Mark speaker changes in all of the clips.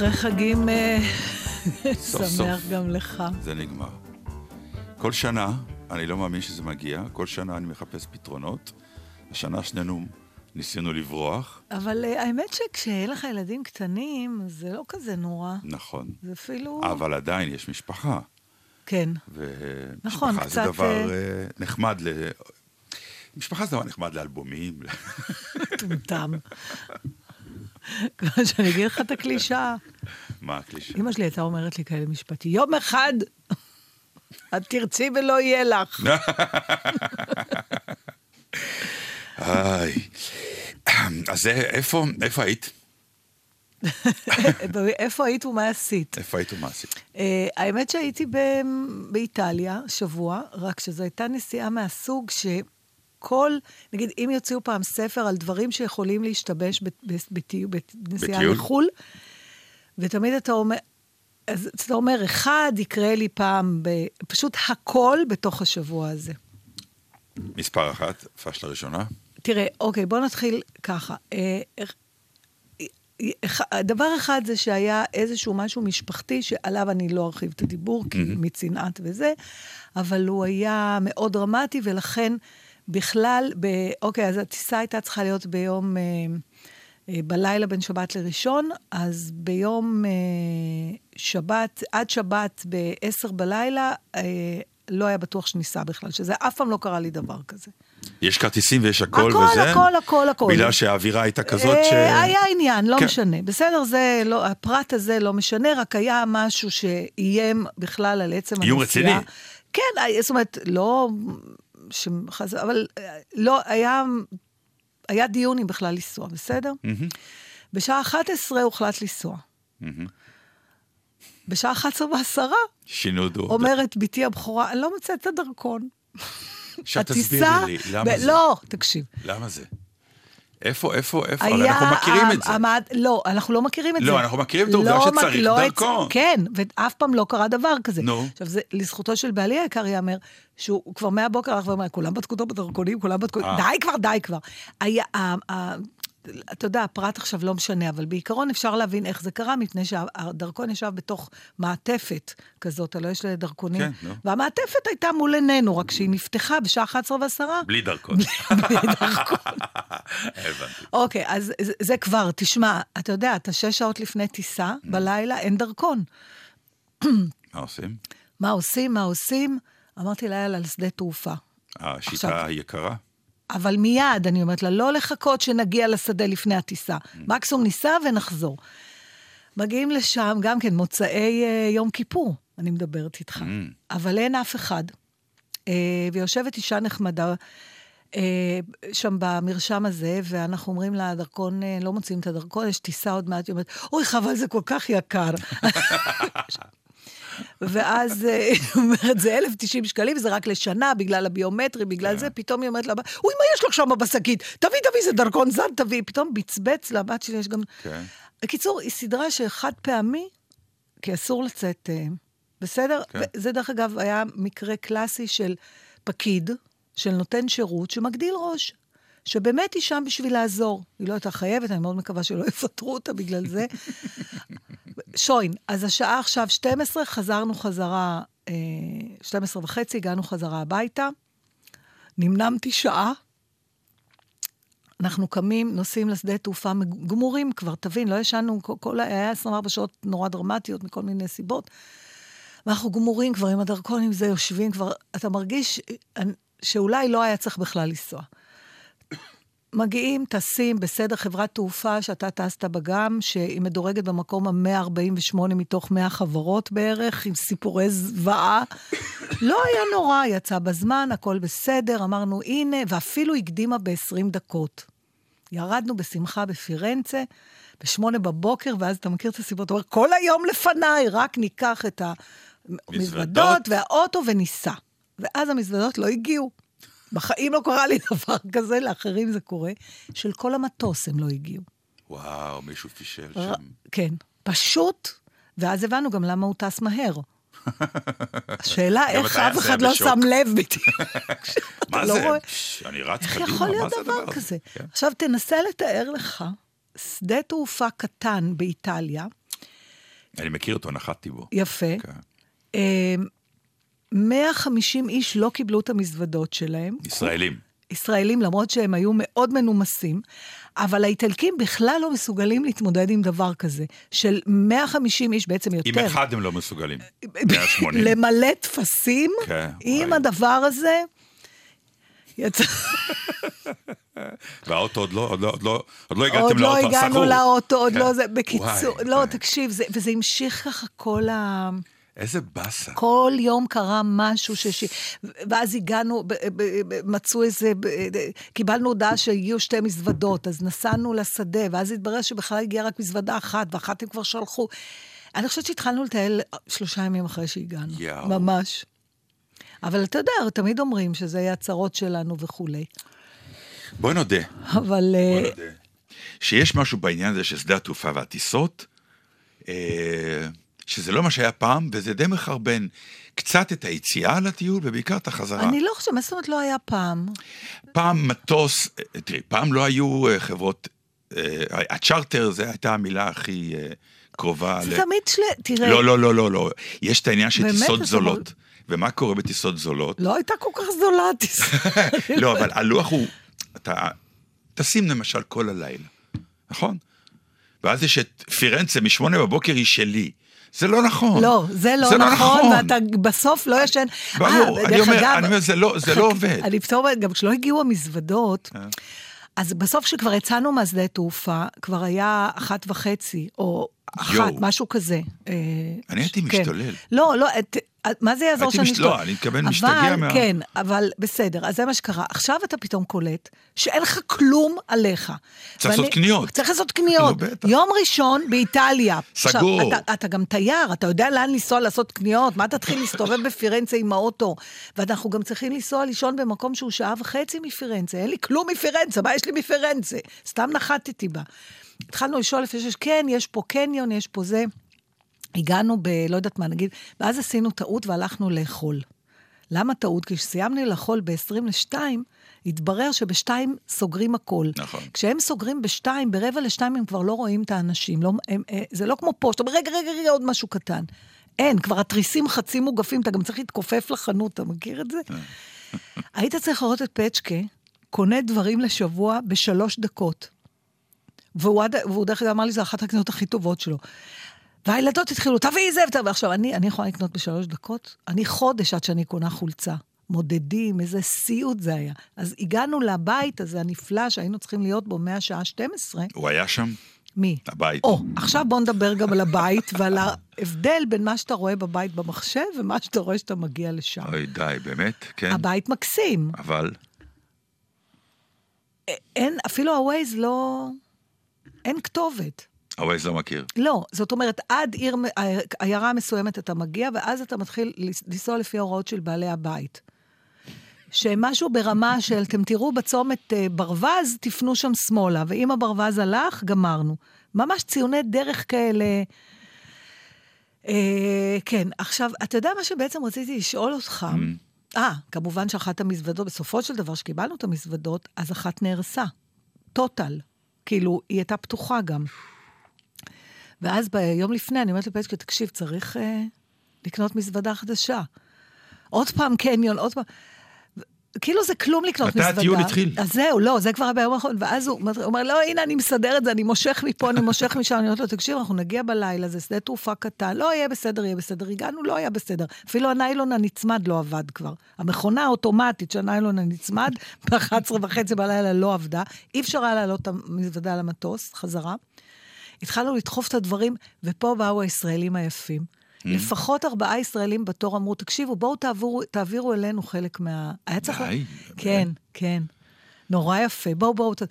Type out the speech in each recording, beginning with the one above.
Speaker 1: אחרי חגים אה,
Speaker 2: סוף
Speaker 1: שמח
Speaker 2: סוף.
Speaker 1: גם לך.
Speaker 2: זה נגמר. כל שנה, אני לא מאמין שזה מגיע, כל שנה אני מחפש פתרונות. השנה שנינו ניסינו לברוח,
Speaker 1: אבל אה, האמת שכשאין לך ילדים קטנים, זה לא כזה נורא.
Speaker 2: נכון.
Speaker 1: זה אפילו...
Speaker 2: אבל עדיין יש משפחה.
Speaker 1: כן.
Speaker 2: ומשפחה
Speaker 1: נכון,
Speaker 2: זה
Speaker 1: קצת,
Speaker 2: דבר
Speaker 1: אה,
Speaker 2: נחמד ל... משפחה זה דבר נחמד לאלבומים.
Speaker 1: מטומטם. כמו שאני אגיד לך את הקלישאה.
Speaker 2: מה הקלישה?
Speaker 1: אמא שלי הייתה אומרת לי כאלה משפטים, יום אחד את תרצי ולא יהיה לך.
Speaker 2: אז איפה איפה היית?
Speaker 1: איפה היית ומה עשית?
Speaker 2: איפה היית ומה עשית?
Speaker 1: אה, האמת שהייתי באיטליה שבוע, רק שזו הייתה נסיעה מהסוג שכל, נגיד, אם יוציאו פעם ספר על דברים שיכולים להשתבש בנסיעה? לחו"ל, ותמיד אתה אומר, אז אתה אומר, אחד יקרה לי פעם, ב, פשוט הכל בתוך השבוע הזה.
Speaker 2: מספר אחת, פשלה ראשונה.
Speaker 1: תראה, אוקיי, בוא נתחיל ככה. אה, איך- אה, דבר אחד זה שהיה איזשהו משהו משפחתי, שעליו אני לא ארחיב את הדיבור, כי מצנעת וזה, אבל הוא היה מאוד דרמטי, ולכן בכלל, ב... אוקיי, אז הטיסה הייתה צריכה להיות ביום, אה, אה, בלילה בין שבת לראשון, אז ביום אה, שבת, עד שבת ב-10 בלילה, אה, לא היה בטוח שניסע בכלל, שזה אף פעם לא קרה לי דבר כזה.
Speaker 2: יש כרטיסים ויש הכל
Speaker 1: הכל,
Speaker 2: וזה?
Speaker 1: הכל, הכל, הכל.
Speaker 2: בגלל שהאווירה הייתה כזאת ש...
Speaker 1: אה, היה עניין, לא
Speaker 2: כן.
Speaker 1: משנה. בסדר, זה לא, הפרט הזה לא משנה, רק היה משהו שאיים בכלל על עצם
Speaker 2: איום
Speaker 1: הנסיעה.
Speaker 2: רציני.
Speaker 1: כן, היה- זאת אומרת, לא... שחז... אבל אה, לא, היה, היה דיון אם בכלל לנסוע, בסדר?
Speaker 2: מהמם,
Speaker 1: בשעה 11 הוחלט לנסוע.
Speaker 2: מהמם.
Speaker 1: בשעה 11 בעשרה
Speaker 2: שינו דור.
Speaker 1: אומרת בתי הבכורה, אני לא מוצאת את הדרכון.
Speaker 2: עכשיו תסבירי לי, למה זה?
Speaker 1: לא, תקשיב.
Speaker 2: למה זה? איפה, איפה, איפה? הרי אנחנו מכירים את זה.
Speaker 1: המד... לא, אנחנו לא מכירים את
Speaker 2: לא,
Speaker 1: זה.
Speaker 2: אנחנו מכירים את העובדה
Speaker 1: לא
Speaker 2: שצריך
Speaker 1: לא את-
Speaker 2: דרכון.
Speaker 1: כן, ואף פעם לא קרה דבר כזה.
Speaker 2: נו.
Speaker 1: עכשיו, זה לזכותו של בעלי היקר ייאמר, שהוא כבר מהבוקר הלך ואומר, כולם בדקו אותו בדרכונים, כולם בדקו...
Speaker 2: אה.
Speaker 1: די כבר, די כבר. היה... אתה יודע, הפרט עכשיו לא משנה, אבל בעיקרון אפשר להבין איך זה קרה, מפני שהדרכון ישב בתוך מעטפת כזאת, הלוא יש לדרכונים.
Speaker 2: כן, נו.
Speaker 1: והמעטפת הייתה מול עינינו, רק שהיא נפתחה בשעה 11 ועשרה.
Speaker 2: בלי דרכון.
Speaker 1: בלי דרכון.
Speaker 2: הבנתי.
Speaker 1: אוקיי, אז זה, כבר, תשמע, אתה יודע, אתה שש שעות לפני טיסה,
Speaker 2: Mm.
Speaker 1: בלילה אין דרכון.
Speaker 2: מה עושים?
Speaker 1: מה עושים, מה עושים? אמרתי לה, יאללה, לשדה תעופה.
Speaker 2: השיטה
Speaker 1: עכשיו-
Speaker 2: יקרה?
Speaker 1: אבל מיד, אני אומרת לה, לא לחכות שנגיע לשדה לפני הטיסה.
Speaker 2: Mm.
Speaker 1: מקסימום ניסע ונחזור. מגיעים לשם, גם כן, מוצאי אה, יום כיפור, אני מדברת איתך.
Speaker 2: Mm.
Speaker 1: אבל אין אף אחד. אה, ויושבת אישה נחמדה אה, שם במרשם הזה, ואנחנו אומרים לה, הדרכון, אה, לא מוצאים את הדרכון, יש טיסה עוד מעט, היא אומרת, אוי, חבל, זה כל כך יקר. ואז אה, היא אומרת, זה 1,090 שקלים, זה רק לשנה, בגלל הביומטרי, בגלל זה, פתאום היא אומרת לה, אוי, מה יש לך שם בשקית? תביא, תביא, זה דרכון זן, תביא. פתאום בצבץ לבת שלי, יש גם...
Speaker 2: כן.
Speaker 1: בקיצור, היא סדרה שחד פעמי, כי אסור לצאת, אה, בסדר?
Speaker 2: כן.
Speaker 1: זה דרך אגב היה מקרה קלאסי של פקיד, של נותן שירות, שמגדיל ראש. שבאמת היא שם בשביל לעזור. היא לא הייתה חייבת, אני מאוד מקווה שלא יפטרו אותה בגלל זה. שוין, אז השעה עכשיו 12, חזרנו חזרה, אה, 12 וחצי, הגענו חזרה הביתה. נמנמתי שעה. אנחנו קמים, נוסעים לשדה תעופה, גמורים כבר, תבין, לא ישנו, כל, כל, היה 24 שעות נורא דרמטיות מכל מיני סיבות. ואנחנו גמורים כבר עם הדרכון, עם זה יושבים כבר, אתה מרגיש אה, שאולי לא היה צריך בכלל לנסוע. מגיעים, טסים, בסדר, חברת תעופה שאתה טסת בה גם, שהיא מדורגת במקום ה-148 מתוך 100 חברות בערך, עם סיפורי זוועה. לא היה נורא, יצא בזמן, הכל בסדר, אמרנו, הנה, ואפילו הקדימה ב-20 דקות. ירדנו בשמחה בפירנצה, בשמונה בבוקר, ואז אתה מכיר את הסיבות, אתה אומר, כל היום לפניי, רק ניקח את המזוודות והאוטו וניסע. ואז המזוודות לא הגיעו. בחיים לא קרה לי דבר כזה, לאחרים זה קורה, של כל המטוס הם לא הגיעו.
Speaker 2: וואו, מישהו פישל
Speaker 1: ר-
Speaker 2: שם.
Speaker 1: כן, פשוט, ואז הבנו גם למה הוא טס מהר. השאלה איך אף אחד לא. שם לב בדיוק.
Speaker 2: מה
Speaker 1: לא
Speaker 2: זה? אני רץ
Speaker 1: איך
Speaker 2: קדימה,
Speaker 1: יכול
Speaker 2: מה
Speaker 1: להיות
Speaker 2: זה
Speaker 1: דבר
Speaker 2: הדבר
Speaker 1: כזה?
Speaker 2: הזה? כן.
Speaker 1: עכשיו, תנסה לתאר לך שדה תעופה קטן באיטליה,
Speaker 2: אני מכיר אותו, נחתתי בו.
Speaker 1: יפה.
Speaker 2: כן.
Speaker 1: אה, 150 איש לא קיבלו את המזוודות שלהם.
Speaker 2: ישראלים.
Speaker 1: ישראלים, למרות שהם היו מאוד מנומסים, אבל האיטלקים בכלל לא מסוגלים להתמודד עם דבר כזה, של 150 איש, בעצם יותר.
Speaker 2: עם אחד הם לא מסוגלים. 180.
Speaker 1: למלא טפסים
Speaker 2: כן,
Speaker 1: עם
Speaker 2: וואי.
Speaker 1: הדבר הזה. יצא...
Speaker 2: והאוטו עוד לא, עוד לא, עוד לא, עוד לא הגעתם
Speaker 1: עוד לא
Speaker 2: לאוטו
Speaker 1: הגענו
Speaker 2: הסגור.
Speaker 1: לאוטו, עוד
Speaker 2: כן.
Speaker 1: לא זה. בקיצור, לא. תקשיב, זה- וזה המשיך ככה כל ה...
Speaker 2: איזה באסה.
Speaker 1: כל יום קרה משהו שש... ואז הגענו, ב- ב- ב- מצאו איזה... ב- קיבלנו הודעה שהגיעו שתי מזוודות, אז נסענו לשדה, ואז התברר שבכלל הגיעה רק מזוודה אחת, ואחת הם כבר שלחו. אני חושבת שהתחלנו לטייל שלושה ימים אחרי שהגענו.
Speaker 2: יאו.
Speaker 1: ממש. אבל אתה יודע, תמיד אומרים שזה יהיה הצרות שלנו וכולי.
Speaker 2: בואי נודה.
Speaker 1: אבל... אה,
Speaker 2: בואי נודה. שיש משהו בעניין הזה של שדה התעופה והטיסות, אה, שזה לא מה שהיה פעם, וזה די מחרבן קצת את היציאה לטיול, ובעיקר את החזרה.
Speaker 1: אני לא חושבת, מה זאת אומרת לא היה פעם?
Speaker 2: פעם מטוס, תראי, פעם לא היו אה, חברות, אה, הצ'רטר זה הייתה המילה הכי אה, קרובה.
Speaker 1: זה
Speaker 2: ל-
Speaker 1: תמיד של... תראה,
Speaker 2: לא, לא, לא, לא, לא. יש את העניין של טיסות זולות. ומה קורה בטיסות זולות?
Speaker 1: לא הייתה כל כך זולה הטיסה.
Speaker 2: לא, אבל הלוח הוא, אתה טסים למשל כל הלילה, נכון? ואז יש את פירנצה משמונה בבוקר היא שלי. זה לא נכון.
Speaker 1: לא, זה לא
Speaker 2: זה לא
Speaker 1: נכון,
Speaker 2: נכון.
Speaker 1: ואתה בסוף לא ישן.
Speaker 2: ברור,
Speaker 1: אה,
Speaker 2: אני אומר,
Speaker 1: אגב,
Speaker 2: אני אומר, זה לא- זה לא עובד.
Speaker 1: אני פתאום, גם כשלא הגיעו המזוודות,
Speaker 2: אה.
Speaker 1: אז בסוף כשכבר יצאנו מהשדה תעופה, כבר היה אחת וחצי, או אחת,
Speaker 2: יואו.
Speaker 1: משהו כזה. אה,
Speaker 2: אני הייתי
Speaker 1: כן.
Speaker 2: משתולל.
Speaker 1: לא, לא, את- מה זה יעזור שאני
Speaker 2: מש- לא, אני מתכוון משתגע
Speaker 1: אבל,
Speaker 2: מה-
Speaker 1: כן, אבל בסדר, אז זה מה שקרה. עכשיו אתה פתאום קולט שאין לך כלום עליך.
Speaker 2: צריך לעשות קניות.
Speaker 1: צריך לעשות קניות.
Speaker 2: בטח.
Speaker 1: יום ראשון באיטליה.
Speaker 2: סגור.
Speaker 1: עכשיו, אתה, אתה גם תייר, אתה יודע לאן לנסוע לעשות קניות, מה תתחיל להסתובב בפירנצה עם האוטו? ואנחנו גם צריכים לנסוע לישון במקום שהוא שעה וחצי מפירנצה, אין לי כלום מפירנצה, מה יש לי מפירנצה? סתם נחתתי בה. התחלנו לשאול לפני שיש, כן, יש פה קניון, יש פה זה. הגענו ב... לא יודעת מה נגיד, ואז עשינו טעות והלכנו לאכול. למה טעות? כי כשסיימנו לאכול ב-20 ל-2, התברר שב-2 סוגרים הכל.
Speaker 2: נכון.
Speaker 1: כשהם סוגרים ב-2, ברבע ל-2 הם כבר לא רואים את האנשים. לא, הם, זה לא כמו פה, שאתה אומר, רגע, רגע, רגע, עוד משהו קטן. אין, כבר התריסים חצי מוגפים, אתה גם צריך להתכופף לחנות, אתה מכיר את זה? היית צריך לראות את פצ'קה, קונה דברים לשבוע בשלוש דקות. והוא, והוא דרך אגב אמר לי, זו אחת הקניות הכי טובות שלו. והילדות התחילו, תביאי זה, ותביאי... ועכשיו, אני, אני יכולה לקנות בשלוש דקות? אני חודש עד שאני קונה חולצה. מודדים, איזה סיוט זה היה. אז הגענו לבית הזה הנפלא שהיינו צריכים להיות בו מהשעה 12.
Speaker 2: הוא היה שם?
Speaker 1: מי?
Speaker 2: הבית.
Speaker 1: או, עכשיו בוא נדבר גם על הבית ועל ההבדל בין מה שאתה רואה בבית במחשב ומה שאתה רואה שאתה מגיע לשם.
Speaker 2: אוי, די, באמת? כן.
Speaker 1: הבית מקסים.
Speaker 2: אבל,
Speaker 1: אין, אפילו הווייז לא... אין כתובת.
Speaker 2: הווייז לא מכיר.
Speaker 1: לא, זאת אומרת, עד עיר, עיירה מסוימת אתה מגיע, ואז אתה מתחיל לנסוע לפי ההוראות של בעלי הבית. שמשהו ברמה של, אתם תראו בצומת אה, ברווז, תפנו שם שמאלה, ואם הברווז הלך, גמרנו. ממש ציוני דרך כאלה. אה, כן, עכשיו, אתה יודע מה שבעצם רציתי לשאול אותך? אה, כמובן שאחת המזוודות, בסופו של דבר, שקיבלנו את המזוודות, אז אחת נהרסה. טוטל. כאילו, היא הייתה פתוחה גם. ואז ביום לפני אני אומרת לפצ'קה, תקשיב, צריך אה, לקנות מזוודה חדשה. עוד פעם קניון, עוד פעם... כאילו זה כלום לקנות
Speaker 2: מתי
Speaker 1: מזוודה.
Speaker 2: הטיול התחיל?
Speaker 1: אז זהו, לא, זה כבר היה ביום האחרון. ואז הוא אומר- אומר, לא, הנה, אני מסדר את זה, אני מושך מפה, אני מושך משם. אני אומרת לו, תקשיב, אנחנו נגיע בלילה, זה שדה תעופה קטן, לא, יהיה בסדר, יהיה בסדר. הגענו, לא היה בסדר. אפילו הניילון הנצמד לא עבד כבר. המכונה האוטומטית של הניילון הנצמד, ב-11 וחצי בלילה לא עבדה. אי אפשר היה להעלות את המזוודה למטוס, חזרה. התחלנו לדחוף את הדברים, ופה באו הישראלים היפים. לפחות ארבעה ישראלים בתור אמרו, תקשיבו, בואו תעבירו, תעבירו אלינו חלק מה... היה צריך...
Speaker 2: די,
Speaker 1: כן, כן. נורא יפה. בואו, בואו. ת-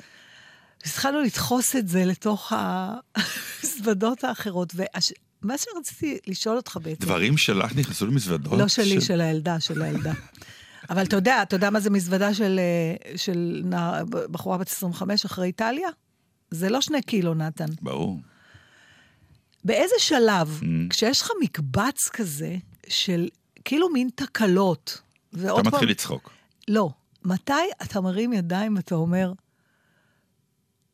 Speaker 1: התחלנו לדחוס את זה לתוך המזוודות האחרות. ומה שרציתי לשאול אותך בעצם...
Speaker 2: דברים שלך נכנסו למזוודות?
Speaker 1: לא שלי, של הילדה, של הילדה. אבל אתה יודע, אתה יודע מה זה מזוודה של, אה, של נער, בחורה בת 25 אחרי איטליה? זה לא שני קילו, נתן.
Speaker 2: ברור.
Speaker 1: באיזה שלב,
Speaker 2: Mm.
Speaker 1: כשיש לך מקבץ כזה של כאילו מין תקלות, ועוד
Speaker 2: אתה
Speaker 1: פעם...
Speaker 2: מתחיל לצחוק.
Speaker 1: לא. מתי אתה מרים ידיים ואתה אומר,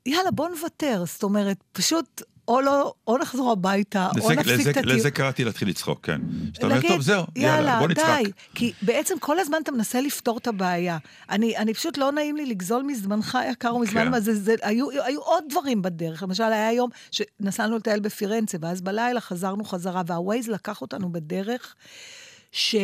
Speaker 1: יאללה, בוא נוותר. זאת אומרת, פשוט או לא, או נחזור הביתה, או
Speaker 2: לזה-
Speaker 1: נפסיק
Speaker 2: לזה-
Speaker 1: את הטיול.
Speaker 2: לזה קראתי להתחיל לצחוק, כן. שאתה אומר, טוב, זהו, יאללה, בוא נצחק.
Speaker 1: די. כי בעצם כל הזמן אתה מנסה לפתור את הבעיה. אני, אני פשוט לא נעים לי לגזול מזמנך היקר ומזמן,
Speaker 2: כן.
Speaker 1: מה זה, זה, היו, היו עוד דברים בדרך. למשל, היה יום שנסענו לטייל בפירנצה, ואז בלילה חזרנו חזרה, והווייז לקח אותנו בדרך ש...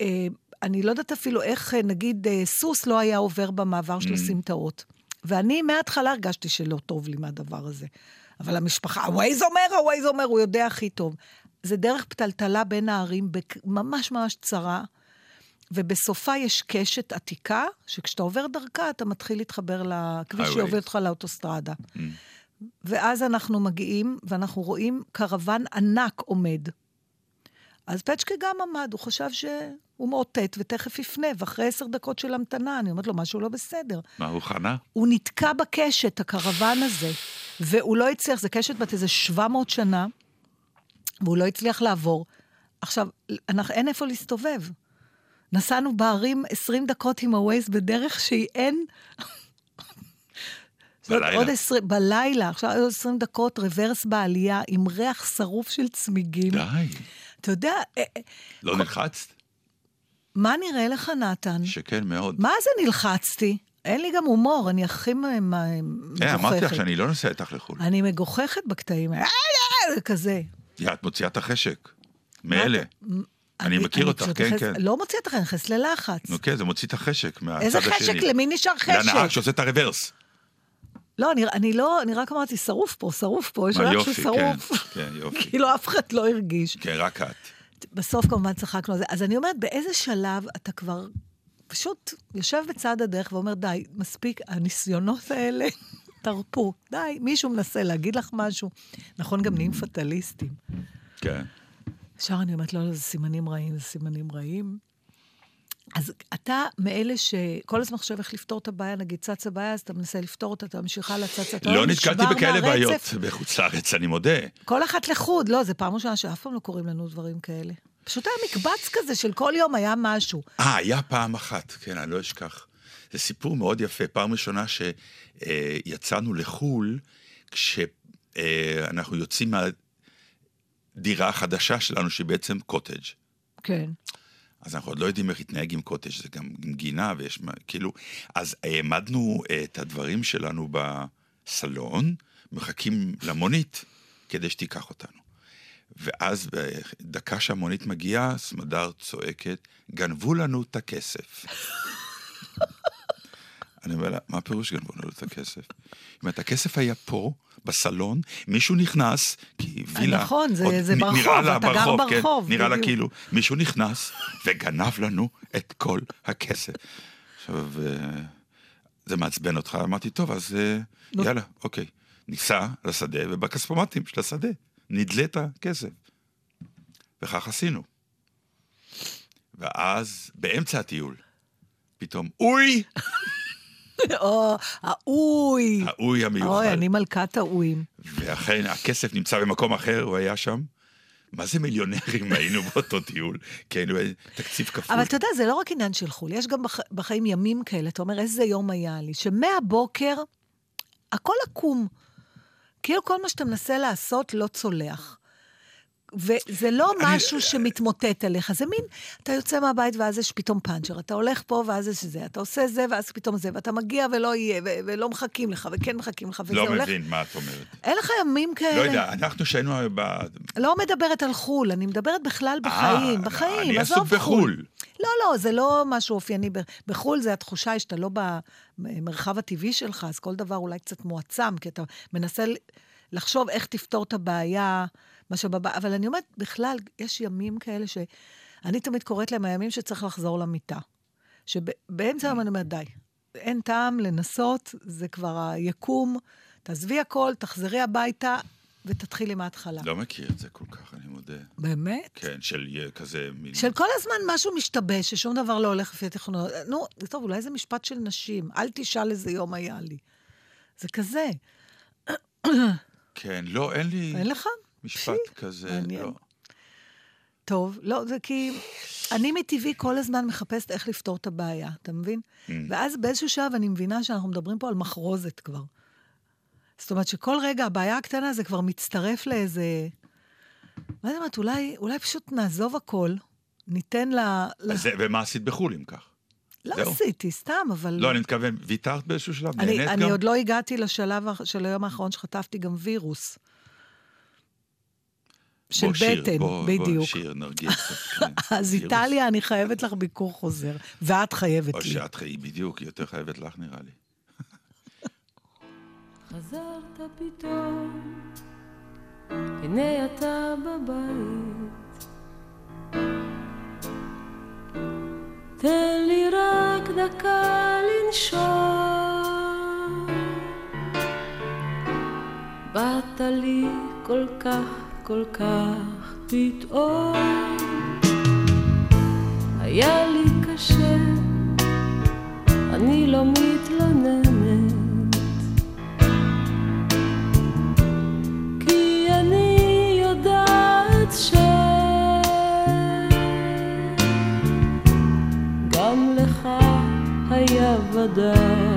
Speaker 1: אה, אני לא יודעת אפילו איך, אה, נגיד, אה, סוס לא היה עובר במעבר
Speaker 2: Mm.
Speaker 1: של הסמטאות. ואני מההתחלה הרגשתי שלא טוב לי מהדבר הזה. אבל המשפחה, הווייז אומר, הווייז אומר, הוא יודע הכי טוב. זה דרך פתלתלה בין הערים, ממש ממש צרה, ובסופה יש קשת עתיקה, שכשאתה עובר דרכה, אתה מתחיל להתחבר לכביש. שיוביל אותך לאוטוסטרדה. ואז אנחנו מגיעים, ואנחנו רואים קרוון ענק עומד. אז פצ'קה גם עמד, הוא חשב שהוא מאותת ותכף יפנה, ואחרי עשר דקות של המתנה, אני אומרת לו, משהו לא בסדר.
Speaker 2: מה, הוא חנה?
Speaker 1: הוא נתקע בקשת, הקרוון הזה, והוא לא הצליח, זה קשת בת איזה 700 שנה, והוא לא הצליח לעבור. עכשיו, אנחנו, אין איפה להסתובב. נסענו בערים 20 דקות עם הווייז בדרך שהיא אין...
Speaker 2: בלילה?
Speaker 1: עוד 20, בלילה, עכשיו עוד 20 דקות רוורס בעלייה, עם ריח שרוף של צמיגים.
Speaker 2: די.
Speaker 1: אתה יודע, אה, אה,
Speaker 2: לא נלחצת?
Speaker 1: מה נראה לך, נתן?
Speaker 2: שכן, מאוד.
Speaker 1: מה זה נלחצתי? אין לי גם הומור, אני הכי מ- מ-
Speaker 2: אה, אמרתי לך
Speaker 1: מגוחכת.
Speaker 2: שאני לא נוסע איתך לחו"ל.
Speaker 1: אני מגוחכת בקטעים האלה, אה, כזה.
Speaker 2: את מוציאה את החשק. מאלה. אני מכיר אותך, כן, כן.
Speaker 1: לא מוציאה את החשק, נכנס ללחץ.
Speaker 2: נו כן, זה מוציא את החשק מהצד
Speaker 1: איזה
Speaker 2: השני.
Speaker 1: חשק? למי נשאר חשק?
Speaker 2: לנהג שעושה את הרוורס.
Speaker 1: לא, אני, אני לא, אני רק אמרתי, שרוף פה, שרוף פה, יש
Speaker 2: מה,
Speaker 1: ריח
Speaker 2: יופי,
Speaker 1: של שרוף.
Speaker 2: כן, כן, יופי.
Speaker 1: כאילו אף אחד לא הרגיש.
Speaker 2: כן, רק את.
Speaker 1: בסוף כמובן צחקנו על זה. אז אני אומרת, באיזה שלב אתה כבר פשוט יושב בצד הדרך ואומר, די, מספיק, הניסיונות האלה, תרפו. די, מישהו מנסה להגיד לך משהו. נכון, גם נהיים פטליסטים.
Speaker 2: כן.
Speaker 1: ישר אני אומרת, לא, לא, זה סימנים רעים, זה סימנים רעים. אז אתה מאלה שכל הזמן חושב איך לפתור את הבעיה, נגיד צצה בעיה, אז אתה מנסה לפתור אותה, אתה ממשיך הלאה, צצה, אתה
Speaker 2: לא נתקלתי בכאלה. בעיות בחוץ לארץ, אני מודה.
Speaker 1: כל אחת לחוד, לא, זה פעם ראשונה שאף פעם לא קוראים לנו דברים כאלה. פשוט היה מקבץ כזה של כל יום היה משהו.
Speaker 2: אה, היה פעם אחת, כן, אני לא אשכח. זה סיפור מאוד יפה. פעם ראשונה שיצאנו לחו"ל, כשאנחנו יוצאים מהדירה החדשה שלנו, שהיא בעצם קוטג'.
Speaker 1: כן.
Speaker 2: אז אנחנו עוד לא יודעים איך להתנהג עם קוטג', זה גם עם גינה ויש מה, כאילו... אז העמדנו אה, את הדברים שלנו בסלון, מחכים למונית כדי שתיקח אותנו. ואז בדקה שהמונית מגיעה, סמדר צועקת, גנבו לנו את הכסף. אני אומר לה, מה הפירוש גנבו לנו את הכסף? היא אומרת, הכסף היה פה, בסלון, מישהו נכנס, כי וילה...
Speaker 1: נכון, זה-
Speaker 2: עוד
Speaker 1: זה ברחוב,
Speaker 2: נראה לה
Speaker 1: אתה גר
Speaker 2: ברחוב, כן,
Speaker 1: ברחוב,
Speaker 2: נראה לה
Speaker 1: בדיוק.
Speaker 2: כאילו, מישהו נכנס וגנב לנו את כל הכסף. עכשיו, אה, זה מעצבן אותך, אמרתי, טוב, אז אה. יאללה, אוקיי. ניסע לשדה, ובכספומטים של השדה נדלה את הכסף. וכך עשינו. ואז, באמצע הטיול, פתאום, אוי!
Speaker 1: או, האוי.
Speaker 2: האוי המיוחד.
Speaker 1: אוי, אני מלכת האויים.
Speaker 2: ואכן, הכסף נמצא במקום אחר, הוא היה שם. מה זה מיליונרים היינו באותו טיול? כן, תקציב כפול.
Speaker 1: אבל אתה יודע, זה לא רק עניין של חו"ל, יש גם בח... בחיים ימים כאלה, אתה אומר, איזה יום היה לי, שמהבוקר הכל עקום. כאילו כל מה שאתה מנסה לעשות לא צולח. וזה לא
Speaker 2: אני-
Speaker 1: משהו שמתמוטט עליך, זה מין, אתה יוצא מהבית ואז יש פתאום פאנצ'ר, אתה הולך פה ואז יש זה, אתה עושה זה ואז פתאום זה, ואתה מגיע ולא יהיה, ו- ולא מחכים לך, וכן מחכים לך, וזה
Speaker 2: לא
Speaker 1: הולך...
Speaker 2: מבין מה את אומרת.
Speaker 1: אין לך ימים כאלה?
Speaker 2: לא יודע, אנחנו שהיינו ב...
Speaker 1: לא מדברת על חו"ל, אני מדברת בכלל בחיים,
Speaker 2: אה,
Speaker 1: בחיים,
Speaker 2: אני עסוק בחו"ל.
Speaker 1: לא, לא, זה לא משהו אופייני. בחו"ל זה התחושה שאתה לא במרחב הטבעי שלך, אז כל דבר אולי קצת מועצם, כי אתה מנסה לחשוב איך תפתור את הבעיה, מה שבבא... אבל אני אומרת, בכלל, יש ימים כאלה שאני תמיד קוראת להם הימים שצריך לחזור למיטה. שבאמצע היום אני אומרת, די, אין טעם לנסות, זה כבר היקום, תעזבי הכל, תחזרי הביתה ותתחילי מההתחלה.
Speaker 2: לא מכיר את זה כל כך, אני מודה.
Speaker 1: באמת?
Speaker 2: כן, של כזה מין...
Speaker 1: של כל הזמן משהו משתבש, ששום דבר לא הולך לפי התכנון. נו, טוב, אולי זה משפט של נשים. אל תשאל איזה יום היה לי. זה כזה.
Speaker 2: כן, לא, אין לי
Speaker 1: אין לך?
Speaker 2: משפט
Speaker 1: פי,
Speaker 2: כזה,
Speaker 1: מעניין.
Speaker 2: לא.
Speaker 1: טוב, לא, זה כי אני מטבעי כל הזמן מחפשת איך לפתור את הבעיה, אתה מבין?
Speaker 2: Mm.
Speaker 1: ואז באיזשהו שלב אני מבינה שאנחנו מדברים פה על מחרוזת כבר. זאת אומרת שכל רגע הבעיה הקטנה זה כבר מצטרף לאיזה... לא יודעת, אולי, אולי פשוט נעזוב הכל, ניתן ל...
Speaker 2: אז זה- ומה עשית בחו"ל אם כך?
Speaker 1: לא
Speaker 2: זהו.
Speaker 1: עשיתי, סתם, אבל...
Speaker 2: לא, אני מתכוון, ויתרת באיזשהו שלב?
Speaker 1: אני,
Speaker 2: נהנית
Speaker 1: אני
Speaker 2: גם?
Speaker 1: עוד לא הגעתי לשלב של היום האחרון שחטפתי גם וירוס. של
Speaker 2: בוא, שיר,
Speaker 1: בטן,
Speaker 2: בוא,
Speaker 1: בדיוק.
Speaker 2: בוא, שיר, נרגיע קצת. כן.
Speaker 1: אז. איטליה, אני חייבת לך ביקור חוזר, ואת חייבת
Speaker 2: או
Speaker 1: לי.
Speaker 2: שאת חיי, בדיוק, היא יותר חייבת לך נראה לי.
Speaker 3: חזרת פתאום, הנה אתה בבית. תן לי רק דקה לנשום. באת לי כל כך, כל כך פתאום. היה לי קשה, אני לא מתלוננת. כי אני יודעת ש... גם לך היה ודאי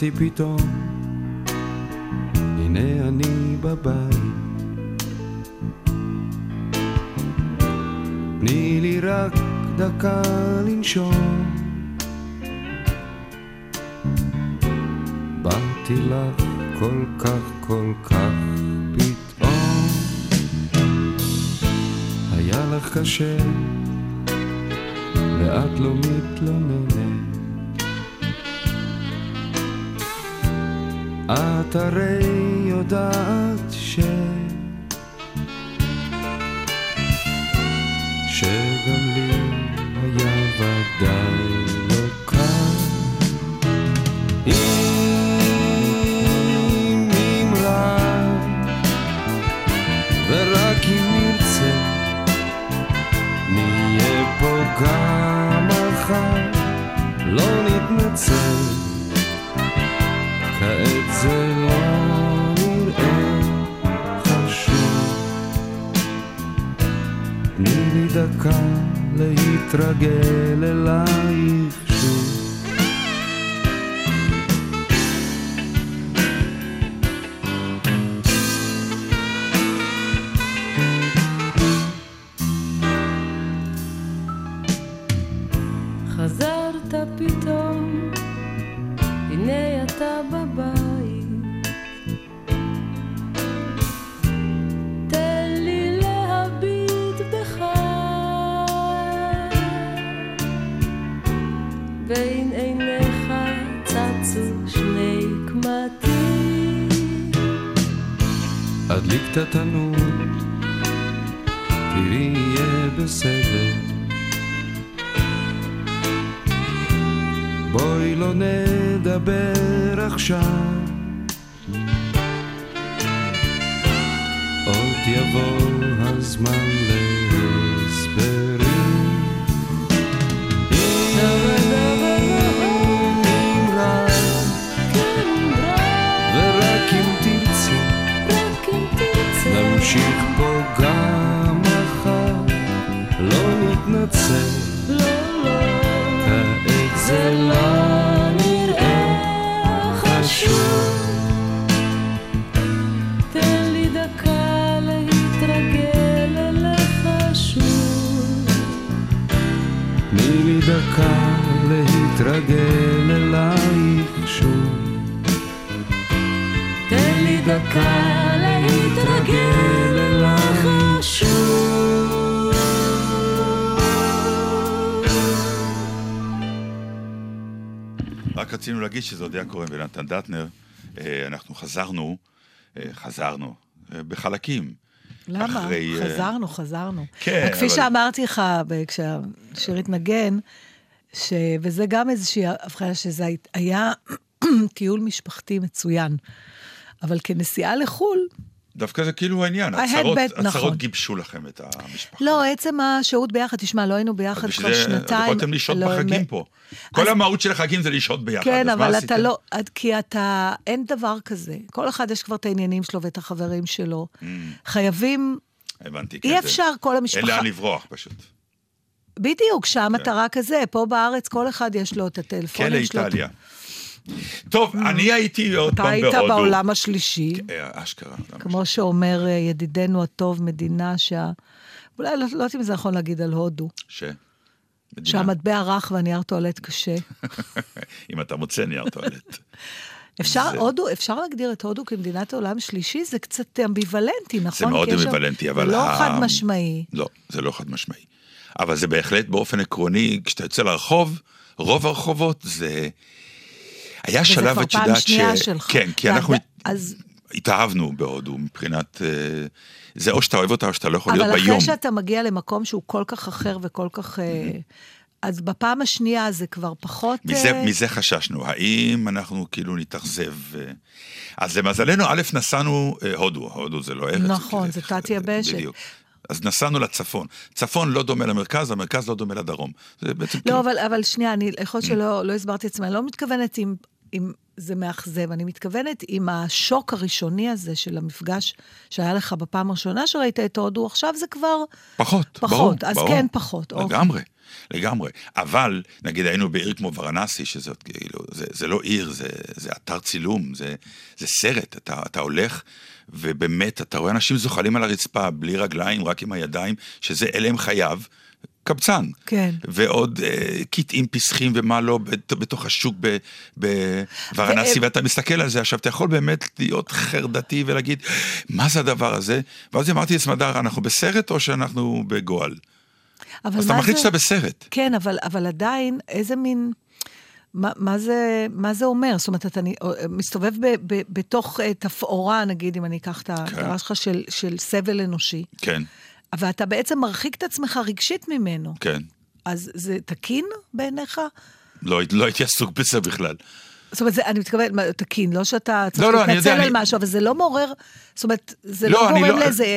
Speaker 4: חזרתי פתאום, הנה אני בבית. תני לי רק דקה לנשום. באתי לך כל כך כל כך פתאום. היה לך קשה, ואת לא מתלוננת. את הרי יודעת ש... דקה להתרגל אלייך בואי לא נדבר עכשיו. עוד יבוא הזמן
Speaker 3: להתרגל
Speaker 4: אלייך שוב.
Speaker 3: תן לי דקה להתרגל אליך שוב.
Speaker 2: רק רצינו להגיד שזה אודיה קורן ונתן דטנר. אה, אנחנו חזרנו, אה, חזרנו, אה, בחלקים,
Speaker 1: למה?
Speaker 2: אחרי,
Speaker 1: חזרנו, חזרנו.
Speaker 2: כן,
Speaker 1: כפי
Speaker 2: אבל-
Speaker 1: שאמרתי לך כשהשיר התנגן, ש... וזה גם איזושהי הבחנה שזה הי- היה טיול משפחתי מצוין. אבל כנסיעה לחו"ל,
Speaker 2: דווקא זה כאילו העניין,
Speaker 1: bet, נכון.
Speaker 2: גיבשו לכם את המשפחה.
Speaker 1: לא, עצם השהות ביחד, תשמע, לא היינו ביחד כבר
Speaker 2: זה
Speaker 1: שנתיים.
Speaker 2: יכולתם לשהות
Speaker 1: לא,
Speaker 2: בחגים פה. כל המהות של החגים זה לשהות ביחד,
Speaker 1: כן,
Speaker 2: אז מה
Speaker 1: אבל
Speaker 2: עשיתם?
Speaker 1: אתה לא, כי אתה, אין דבר כזה. כל אחד יש כבר את העניינים שלו ואת החברים שלו. חייבים,
Speaker 2: הבנתי, כן.
Speaker 1: אי אפשר כל
Speaker 2: אין
Speaker 1: המשפחה.
Speaker 2: לאן לברוח פשוט.
Speaker 1: בדיוק, שם
Speaker 2: כן.
Speaker 1: אתה רק כזה, פה בארץ כל אחד יש לו את
Speaker 2: כן,
Speaker 1: הטלפונים שלו.
Speaker 2: לאיטליה. טוב, אני הייתי עוד
Speaker 1: אתה
Speaker 2: פעם
Speaker 1: היית
Speaker 2: בהודו.
Speaker 1: בעולם השלישי,
Speaker 2: אה, אשכרה.
Speaker 1: כמו שאומר אה, ידידנו הטוב, מדינה שה... אולי לא לא יודעת אם זה נכון להגיד על הודו,
Speaker 2: ש...
Speaker 1: שהמטבע רך והנייר טואלט קשה.
Speaker 2: אם אתה מוצא נייר טואלט.
Speaker 1: אפשר,
Speaker 2: זה-
Speaker 1: הודו, אפשר להגדיר את הודו כמדינת עולם שלישי? זה קצת אמביוולנטי, נכון?
Speaker 2: זה מאוד אמביוולנטי, אבל...
Speaker 1: לא
Speaker 2: ה-
Speaker 1: חד משמעי.
Speaker 2: לא, זה לא חד משמעי. אבל זה בהחלט באופן עקרוני, כשאתה יוצא לרחוב, רוב הרחובות זה... היה
Speaker 1: וזה
Speaker 2: שלב,
Speaker 1: כבר
Speaker 2: את
Speaker 1: פעם
Speaker 2: יודעת,
Speaker 1: שנייה
Speaker 2: ש...
Speaker 1: שלך.
Speaker 2: כן, כי
Speaker 1: ואת-
Speaker 2: אנחנו
Speaker 1: אז,
Speaker 2: התאהבנו בהודו מבחינת... אה, זה או שאתה אוהב אותה או שאתה לא יכול להיות
Speaker 1: אבל
Speaker 2: ביום.
Speaker 1: אחרי שאתה מגיע למקום שהוא כל כך אחר וכל כך... אה, אז בפעם השנייה זה כבר פחות...
Speaker 2: מזה,
Speaker 1: אה,
Speaker 2: מזה חששנו, האם אנחנו כאילו נתאכזב? אז למזלנו, א', נסענו, הודו, הודו זה לא ארץ.
Speaker 1: נכון, זה תת-יבשת.
Speaker 2: בדיוק. אז נסענו לצפון. צפון לא דומה למרכז, המרכז לא דומה לדרום. זה בעצם כאילו...
Speaker 1: לא, אבל, אבל שנייה, אני יכול להיות שלא לא הסברתי את עצמי, אני לא מתכוונת אם, אם זה מאכזב, אני מתכוונת עם השוק הראשוני הזה של המפגש שהיה לך בפעם הראשונה שראית את הודו, עכשיו זה כבר...
Speaker 2: פחות,
Speaker 1: פחות,
Speaker 2: ברור.
Speaker 1: אז
Speaker 2: ברור.
Speaker 1: כן פחות, אוקיי.
Speaker 2: לגמרי, לגמרי. אבל, נגיד היינו בעיר כמו ורנסי, שזאת כאילו, זה, זה לא עיר, זה, זה אתר צילום, זה, זה סרט. אתה, אתה הולך, ובאמת, אתה רואה אנשים זוחלים על הרצפה, בלי רגליים, רק עם הידיים, שזה הם חייו. קבצן.
Speaker 1: כן.
Speaker 2: ועוד אה, קטעים פסחים ומה לא בת- בתוך השוק בוורנסי,
Speaker 1: ו-
Speaker 2: ואתה מסתכל על זה, עכשיו אתה יכול באמת להיות חרדתי ולהגיד, מה זה הדבר הזה? ואז אמרתי לסמדר, אנחנו בסרט או שאנחנו בגועל? אז אתה מחליט
Speaker 1: זה-
Speaker 2: שאתה בסרט.
Speaker 1: כן, אבל, אבל עדיין, איזה מין... מה, מה, זה, מה זה אומר? זאת אומרת, אתה נ- מסתובב ב, ב, בתוך אה, תפאורה, נגיד, אם אני אקח את ההגדרה שלך, של, של סבל אנושי,
Speaker 2: כן,
Speaker 1: ואתה בעצם מרחיק את עצמך רגשית ממנו.
Speaker 2: כן.
Speaker 1: אז זה תקין בעיניך?
Speaker 2: לא, לא הייתי עסוק בזה בכלל.
Speaker 1: זאת אומרת, זה, אני מתכוונת, תקין, לא שאתה צריך
Speaker 2: לא, לא,
Speaker 1: להתנצל
Speaker 2: יודע,
Speaker 1: על
Speaker 2: אני-
Speaker 1: משהו, אבל זה לא מעורר, זאת אומרת, זה
Speaker 2: לא,
Speaker 1: לא, גורם
Speaker 2: לא-
Speaker 1: לאיזה אי,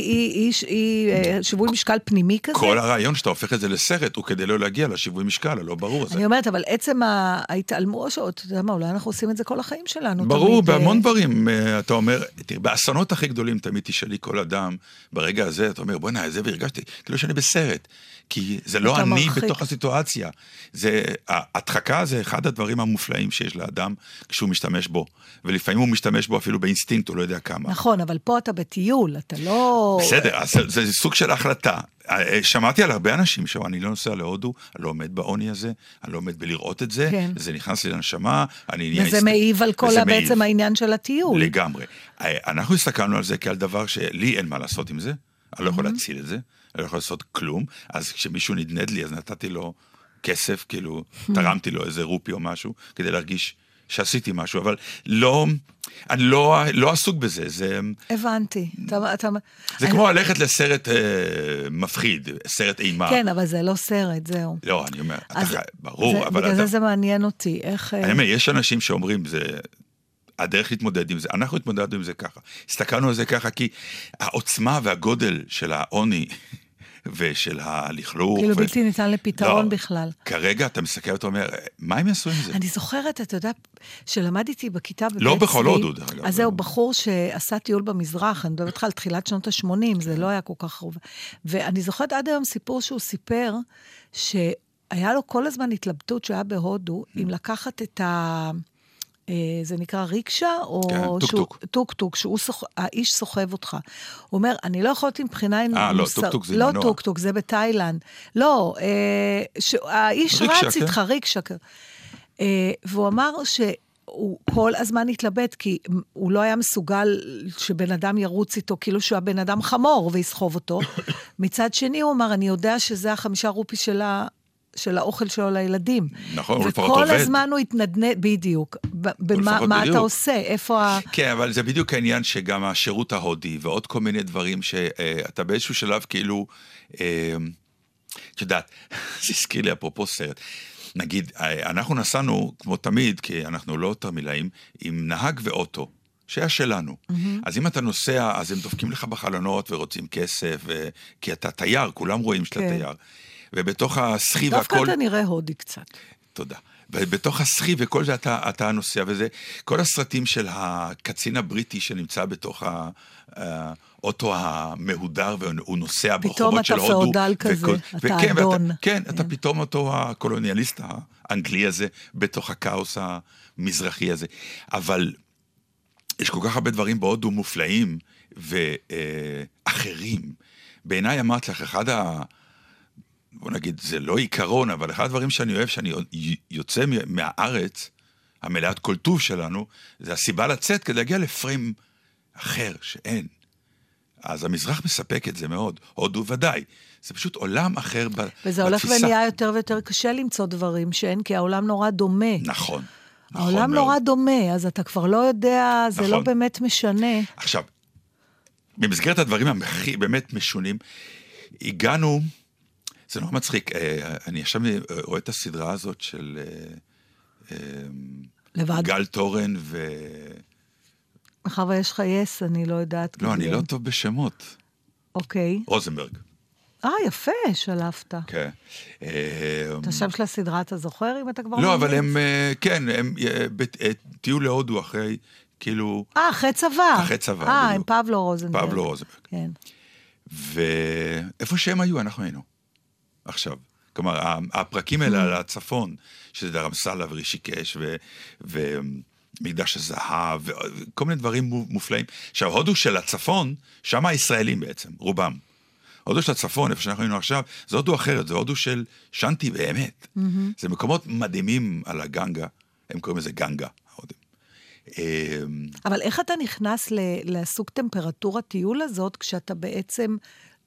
Speaker 1: אי, אי, אי, אה, שיווי משקל פנימי כזה?
Speaker 2: כל הרעיון שאתה הופך את זה לסרט הוא כדי לא להגיע לשיווי משקל הלא ברור הזה.
Speaker 1: אני אומרת, אבל עצם ההתעלמות, אתה יודע מה, אולי אנחנו עושים את זה כל החיים שלנו.
Speaker 2: ברור,
Speaker 1: תמיד, אה,
Speaker 2: בהמון דברים. אה, אתה אומר, תראה, באסונות הכי גדולים תמיד תשאלי כל אדם, ברגע הזה, אתה אומר, בוא'נה, זה והרגשתי, כאילו שאני בסרט. כי זה לא אני
Speaker 1: מרחיק.
Speaker 2: בתוך הסיטואציה. זה, ההדחקה זה אחד הדברים המופלאים שיש לאדם כשהוא משתמש בו. ולפעמים הוא משתמש בו אפילו באינסטינקט, הוא לא יודע כמה.
Speaker 1: נכון, אבל פה אתה בטיול, אתה לא...
Speaker 2: בסדר, אז זה, זה סוג של החלטה. אה, שמעתי על הרבה אנשים שאומרים, אני לא נוסע להודו, אני לא עומד בעוני הזה, אני לא עומד בלראות את זה,
Speaker 1: כן.
Speaker 2: זה נכנס לי לנשמה, אני נהיה...
Speaker 1: וזה
Speaker 2: היסט-
Speaker 1: מעיב על כל ה-
Speaker 2: מעיב.
Speaker 1: בעצם העניין של הטיול.
Speaker 2: לגמרי. אה, אנחנו הסתכלנו על זה כעל דבר שלי אין מה לעשות עם זה, אני לא יכול להציל את זה, אני לא יכול לעשות כלום, אז כשמישהו נדנד לי, אז נתתי לו כסף, כאילו, תרמתי לו איזה רופי או משהו, כדי להרגיש שעשיתי משהו, אבל לא, אני לא, לא עסוק בזה, זה,
Speaker 1: הבנתי. אתה, אתה...
Speaker 2: זה
Speaker 1: אני-
Speaker 2: כמו ללכת לסרט אה, מפחיד, סרט אימה.
Speaker 1: כן, אבל זה לא סרט, זהו.
Speaker 2: לא, אני אומר, אתה
Speaker 1: אז
Speaker 2: חי... ברור,
Speaker 1: זה,
Speaker 2: אבל
Speaker 1: בגלל
Speaker 2: אתה...
Speaker 1: זה זה מעניין אותי, איך... אה,
Speaker 2: אני אומר, יש אנשים שאומרים, זה... הדרך להתמודד עם זה, אנחנו התמודדנו עם זה ככה. הסתכלנו על זה ככה כי העוצמה והגודל של העוני ושל הלכלוך...
Speaker 1: כאילו
Speaker 2: ו-
Speaker 1: בלתי ניתן לפתרון
Speaker 2: לא,
Speaker 1: בכלל.
Speaker 2: כרגע אתה מסתכל ואתה אומר, מה הם יעשו עם זה?
Speaker 1: אני זוכרת, אתה יודע, שלמדתי בכיתה בבית
Speaker 2: לא. בכל הודו, דרך אגב.
Speaker 1: אז זהו, בחור שעשה טיול במזרח, אני מדברת איתך על תחילת שנות ה-80, זה לא היה כל כך רוב. ואני זוכרת עד היום סיפור שהוא סיפר, שהיה לו כל הזמן התלבטות שהוא היה בהודו. אם לקחת את ה... אה, זה נקרא ריקשה, או...
Speaker 2: כן, טוק-טוק.
Speaker 1: טוק-טוק, שהוא סוח... האיש סוחב אותך. הוא אומר, אני לא יכולת מבחינה
Speaker 2: אה, לא,
Speaker 1: מוסר-
Speaker 2: טוק-טוק זה
Speaker 1: לא
Speaker 2: מנוע.
Speaker 1: טוק-טוק, זה בתאילנד. לא, אה, ש... האיש
Speaker 2: ריקשה,
Speaker 1: רץ
Speaker 2: כן.
Speaker 1: איתך, ריקשה. אה, והוא אמר שהוא כל הזמן התלבט, כי הוא לא היה מסוגל שבן אדם ירוץ איתו, כאילו שהוא הבן אדם חמור ויסחוב אותו. מצד שני, הוא אמר, אני יודע שזה החמישה רופי של ה... של האוכל שלו לילדים.
Speaker 2: נכון, הוא לפחות
Speaker 1: וכל
Speaker 2: עובד.
Speaker 1: הזמן הוא התנדנד, בדיוק, במה
Speaker 2: לפחות
Speaker 1: מה
Speaker 2: בדיוק.
Speaker 1: אתה עושה? איפה ה...
Speaker 2: כן, אבל זה בדיוק העניין שגם השירות ההודי ועוד כל מיני דברים שאתה באיזשהו שלב כאילו, אה, את יודעת, זה הזכיר לי אפרופו סרט. נגיד, אה, אנחנו נסענו, כמו תמיד, כי אנחנו לא תרמילאים, עם נהג ואוטו. שהיה שלנו. Mm-hmm. אז אם אתה נוסע, אז הם דופקים לך בחלונות ורוצים כסף, ו... כי אתה תייר, כולם רואים שאתה
Speaker 1: כן.
Speaker 2: תייר. ובתוך הסחי
Speaker 1: דווקא
Speaker 2: והכל...
Speaker 1: אתה נראה הודי קצת.
Speaker 2: תודה. ובתוך הסחי וכל זה אתה, אתה נוסע, וזה, כל הסרטים של הקצין הבריטי שנמצא בתוך האוטו המהודר, והוא נוסע
Speaker 1: פתאום
Speaker 2: ברחובות
Speaker 1: אתה
Speaker 2: של הודו.
Speaker 1: פאודל כזה, אתה
Speaker 2: וכן,
Speaker 1: אדון.
Speaker 2: ואתה, כן, אתה
Speaker 1: כן.
Speaker 2: פתאום אותו הקולוניאליסט האנגלי הזה, בתוך הכאוס המזרחי הזה. אבל יש כל כך הרבה דברים בהודו מופלאים ואחרים. בעיניי אמרתי לך, אחד ה... בוא נגיד, זה לא עיקרון, אבל אחד הדברים שאני אוהב, שאני יוצא מהארץ, המלאת כל טוב שלנו, זה הסיבה לצאת כדי להגיע לפריים אחר, שאין. אז המזרח מספק את זה מאוד, הודו ודאי. זה פשוט עולם אחר ב- בתפיסה.
Speaker 1: וזה הולך ונהיה יותר ויותר קשה למצוא דברים שאין, כי העולם נורא דומה.
Speaker 2: נכון. נכון
Speaker 1: העולם
Speaker 2: מאוד.
Speaker 1: נורא דומה, אז אתה כבר לא יודע, זה
Speaker 2: נכון.
Speaker 1: לא באמת משנה.
Speaker 2: עכשיו, במסגרת הדברים הכי באמת משונים, הגענו, זה נורא מצחיק, אה, אני עכשיו רואה את הסדרה הזאת של אה, אה,
Speaker 1: לבד.
Speaker 2: גל תורן ו...
Speaker 1: מאחר ויש לך יס, אני לא יודעת.
Speaker 2: לא. אני לא טוב בשמות.
Speaker 1: אוקיי.
Speaker 2: רוזנברג.
Speaker 1: אה, יפה, שלפת.
Speaker 2: כן. אה,
Speaker 1: את השם של הסדרה אתה זוכר, אם אתה כבר...
Speaker 2: לא, אבל? הם, אה, כן, הם אה, אה, טיול להודו אחרי, כאילו,
Speaker 1: אה, אחרי צבא.
Speaker 2: אחרי צבא,
Speaker 1: אה, עם
Speaker 2: בדיוק.
Speaker 1: פבלו רוזנברג.
Speaker 2: פבלו רוזנברג.
Speaker 1: כן.
Speaker 2: ואיפה שהם היו, אנחנו היינו. עכשיו. כלומר, הפרקים האלה על הצפון, שזה דרמסלה ורישיקש ו... ומקדש הזהב, וכל מיני דברים מו- מופלאים. עכשיו, הודו של הצפון, שם הישראלים בעצם, רובם. הודו של הצפון, איפה שאנחנו היינו עכשיו, זה הודו אחרת, זה הודו של שנטי באמת. זה מקומות מדהימים על הגנגה, הם קוראים לזה גנגה, ההודים. אמ,
Speaker 1: אבל איך אתה נכנס ל- לסוג טמפרטורת טיול הזאת, כשאתה בעצם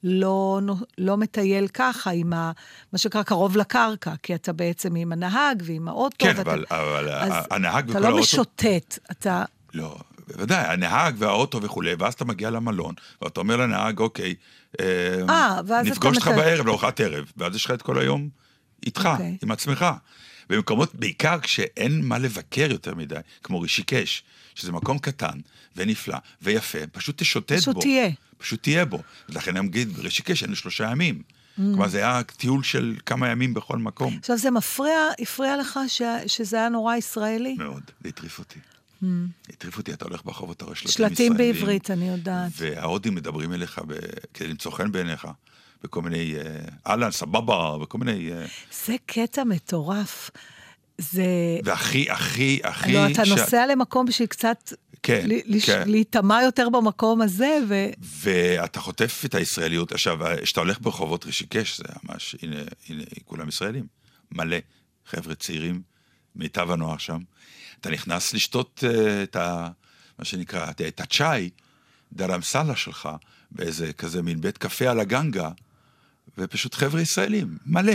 Speaker 1: לא, לא מטייל ככה, עם ה, מה שנקרא קרוב לקרקע, כי אתה בעצם עם הנהג ועם האוטו.
Speaker 2: כן,
Speaker 1: ואתה,
Speaker 2: אבל, אבל הנהג
Speaker 1: אתה
Speaker 2: וכל
Speaker 1: לא
Speaker 2: האוטו...
Speaker 1: משוטט, אתה...
Speaker 2: לא, בוודאי, הנהג והאוטו וכולי, ואז אתה מגיע למלון, ואתה אומר לנהג, אוקיי, אה,
Speaker 1: אה, אתה
Speaker 2: נפגוש אותך
Speaker 1: מטייל.
Speaker 2: בערב לארוחת ערב, ואז יש לך את כל היום איתך,
Speaker 1: אוקיי.
Speaker 2: עם עצמך. במקומות, בעיקר כשאין מה לבקר יותר מדי, כמו רישיקש, שזה מקום קטן ונפלא ויפה, פשוט תשוטט
Speaker 1: פשוט
Speaker 2: בו.
Speaker 1: תהיה.
Speaker 2: פשוט תהיה בו. לכן נגיד, ברישיקש היינו שלושה ימים.
Speaker 1: Mm.
Speaker 2: כלומר, זה היה טיול של כמה ימים בכל מקום.
Speaker 1: עכשיו, זה מפריע, הפריע לך ש, שזה היה נורא ישראלי?
Speaker 2: מאוד, זה הטריף אותי. הטריף אותי, אתה הולך ברחוב, אתה רואה שלטים
Speaker 1: Mm. שלטים
Speaker 2: ישראלים.
Speaker 1: בעברית, אני יודעת.
Speaker 2: וההודים מדברים אליך ב... כדי למצוא חן בעיניך, בכל מיני אה, אהלן, סבבה, וכל מיני... אה,
Speaker 1: זה קטע מטורף. זה...
Speaker 2: והכי, הכי, הכי...
Speaker 1: לא, אתה
Speaker 2: ש-
Speaker 1: נוסע למקום בשביל קצת...
Speaker 2: כן,
Speaker 1: ל-
Speaker 2: כן.
Speaker 1: להיטמע יותר במקום הזה, ו...
Speaker 2: ואתה חוטף את הישראליות. עכשיו, כשאתה הולך ברחובות רישיקש, זה ממש, הנה, הנה, כולם ישראלים. מלא חבר'ה צעירים, מיטב הנוער שם. אתה נכנס לשתות uh, את ה... מה שנקרא, את, את הצ'אי, דרמסלה שלך, באיזה כזה מין בית קפה על הגנגה, ופשוט חבר'ה ישראלים, מלא.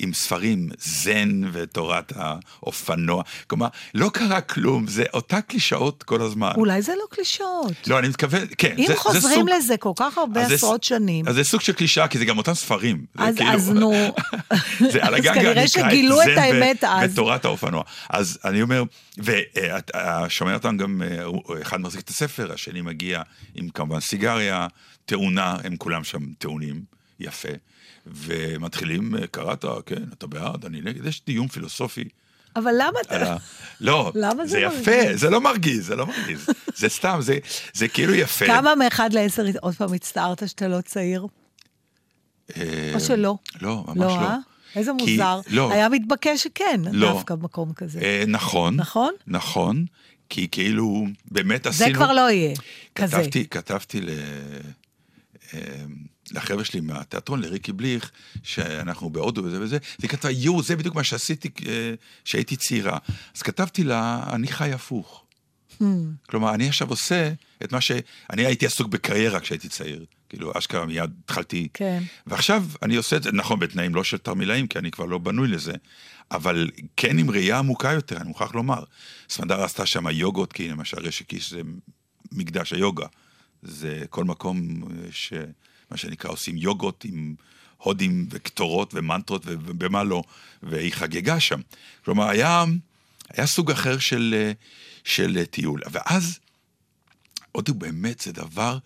Speaker 2: עם ספרים זן ותורת האופנוע. כלומר, לא קרה כלום, זה אותה קלישאות כל הזמן.
Speaker 1: אולי זה לא קלישאות.
Speaker 2: לא, אני מתכוון, כן.
Speaker 1: אם
Speaker 2: זה, זה
Speaker 1: חוזרים
Speaker 2: סוג,
Speaker 1: לזה כל כך הרבה
Speaker 2: אז זה-
Speaker 1: עשרות שנים,
Speaker 2: אז זה סוג של קלישאה, כי זה גם אותם ספרים. זה
Speaker 1: אז
Speaker 2: כאילו-
Speaker 1: אז נו...
Speaker 2: זה על
Speaker 1: אז
Speaker 2: הגגה
Speaker 1: כנראה שגילו את
Speaker 2: ו-
Speaker 1: האמת אז.
Speaker 2: ותורת האופנוע. אז אני אומר, והשומר אותם גם, אה, אחד מחזיק את הספר, השני מגיע עם כמובן סיגריה, תאונה, הם כולם שם טעונים, יפה. ומתחילים, אה, קראת, כן, אתה בעד, אני נגד, יש דיון פילוסופי.
Speaker 1: אבל למה אתה...
Speaker 2: לא,
Speaker 1: למה זה
Speaker 2: זה יפה? זה לא מרגיז, זה לא מרגיז. זה סתם, זה, זה כאילו יפה.
Speaker 1: כמה מאחד לעשר עוד פעם הצטערת שאתה לא צעיר?
Speaker 2: אה,
Speaker 1: או שלא?
Speaker 2: לא, ממש
Speaker 1: לא,
Speaker 2: לא.
Speaker 1: אה? איזה
Speaker 2: כי-
Speaker 1: מוזר.
Speaker 2: לא.
Speaker 1: היה מתבקש שכן,
Speaker 2: לא.
Speaker 1: דווקא במקום כזה.
Speaker 2: אה, נכון.
Speaker 1: נכון?
Speaker 2: נכון, כי כאילו, באמת
Speaker 1: זה
Speaker 2: עשינו...
Speaker 1: כבר לא יהיה, כזה.
Speaker 2: כתבתי, כתבתי ל... אה, לחבר'ה שלי מהתיאטרון, לריקי בליך, שאנחנו בהודו וזה וזה, והיא כתבה, יואו, זה בדיוק מה שעשיתי אה, כשהייתי צעירה. אז כתבתי לה, אני חי הפוך.
Speaker 1: Hmm.
Speaker 2: כלומר, אני עכשיו עושה את מה ש... אני הייתי עסוק בקריירה כשהייתי צעיר. כאילו, אשכרה מיד התחלתי...
Speaker 1: כן.
Speaker 2: ועכשיו אני עושה את זה, נכון, בתנאים לא של תרמילאים, כי אני כבר לא בנוי לזה, אבל כן עם ראייה עמוקה יותר, אני מוכרח לומר. סמדר עשתה שם יוגות, כי למשל רשקיש זה מקדש היוגה. זה כל מקום אה, ש... מה שנקרא, עושים יוגות עם הודים וקטורות ומנטרות ובמה לא, והיא חגגה שם. כלומר, היה, היה סוג אחר של, של טיול. ואז, הודו באמת זה דבר,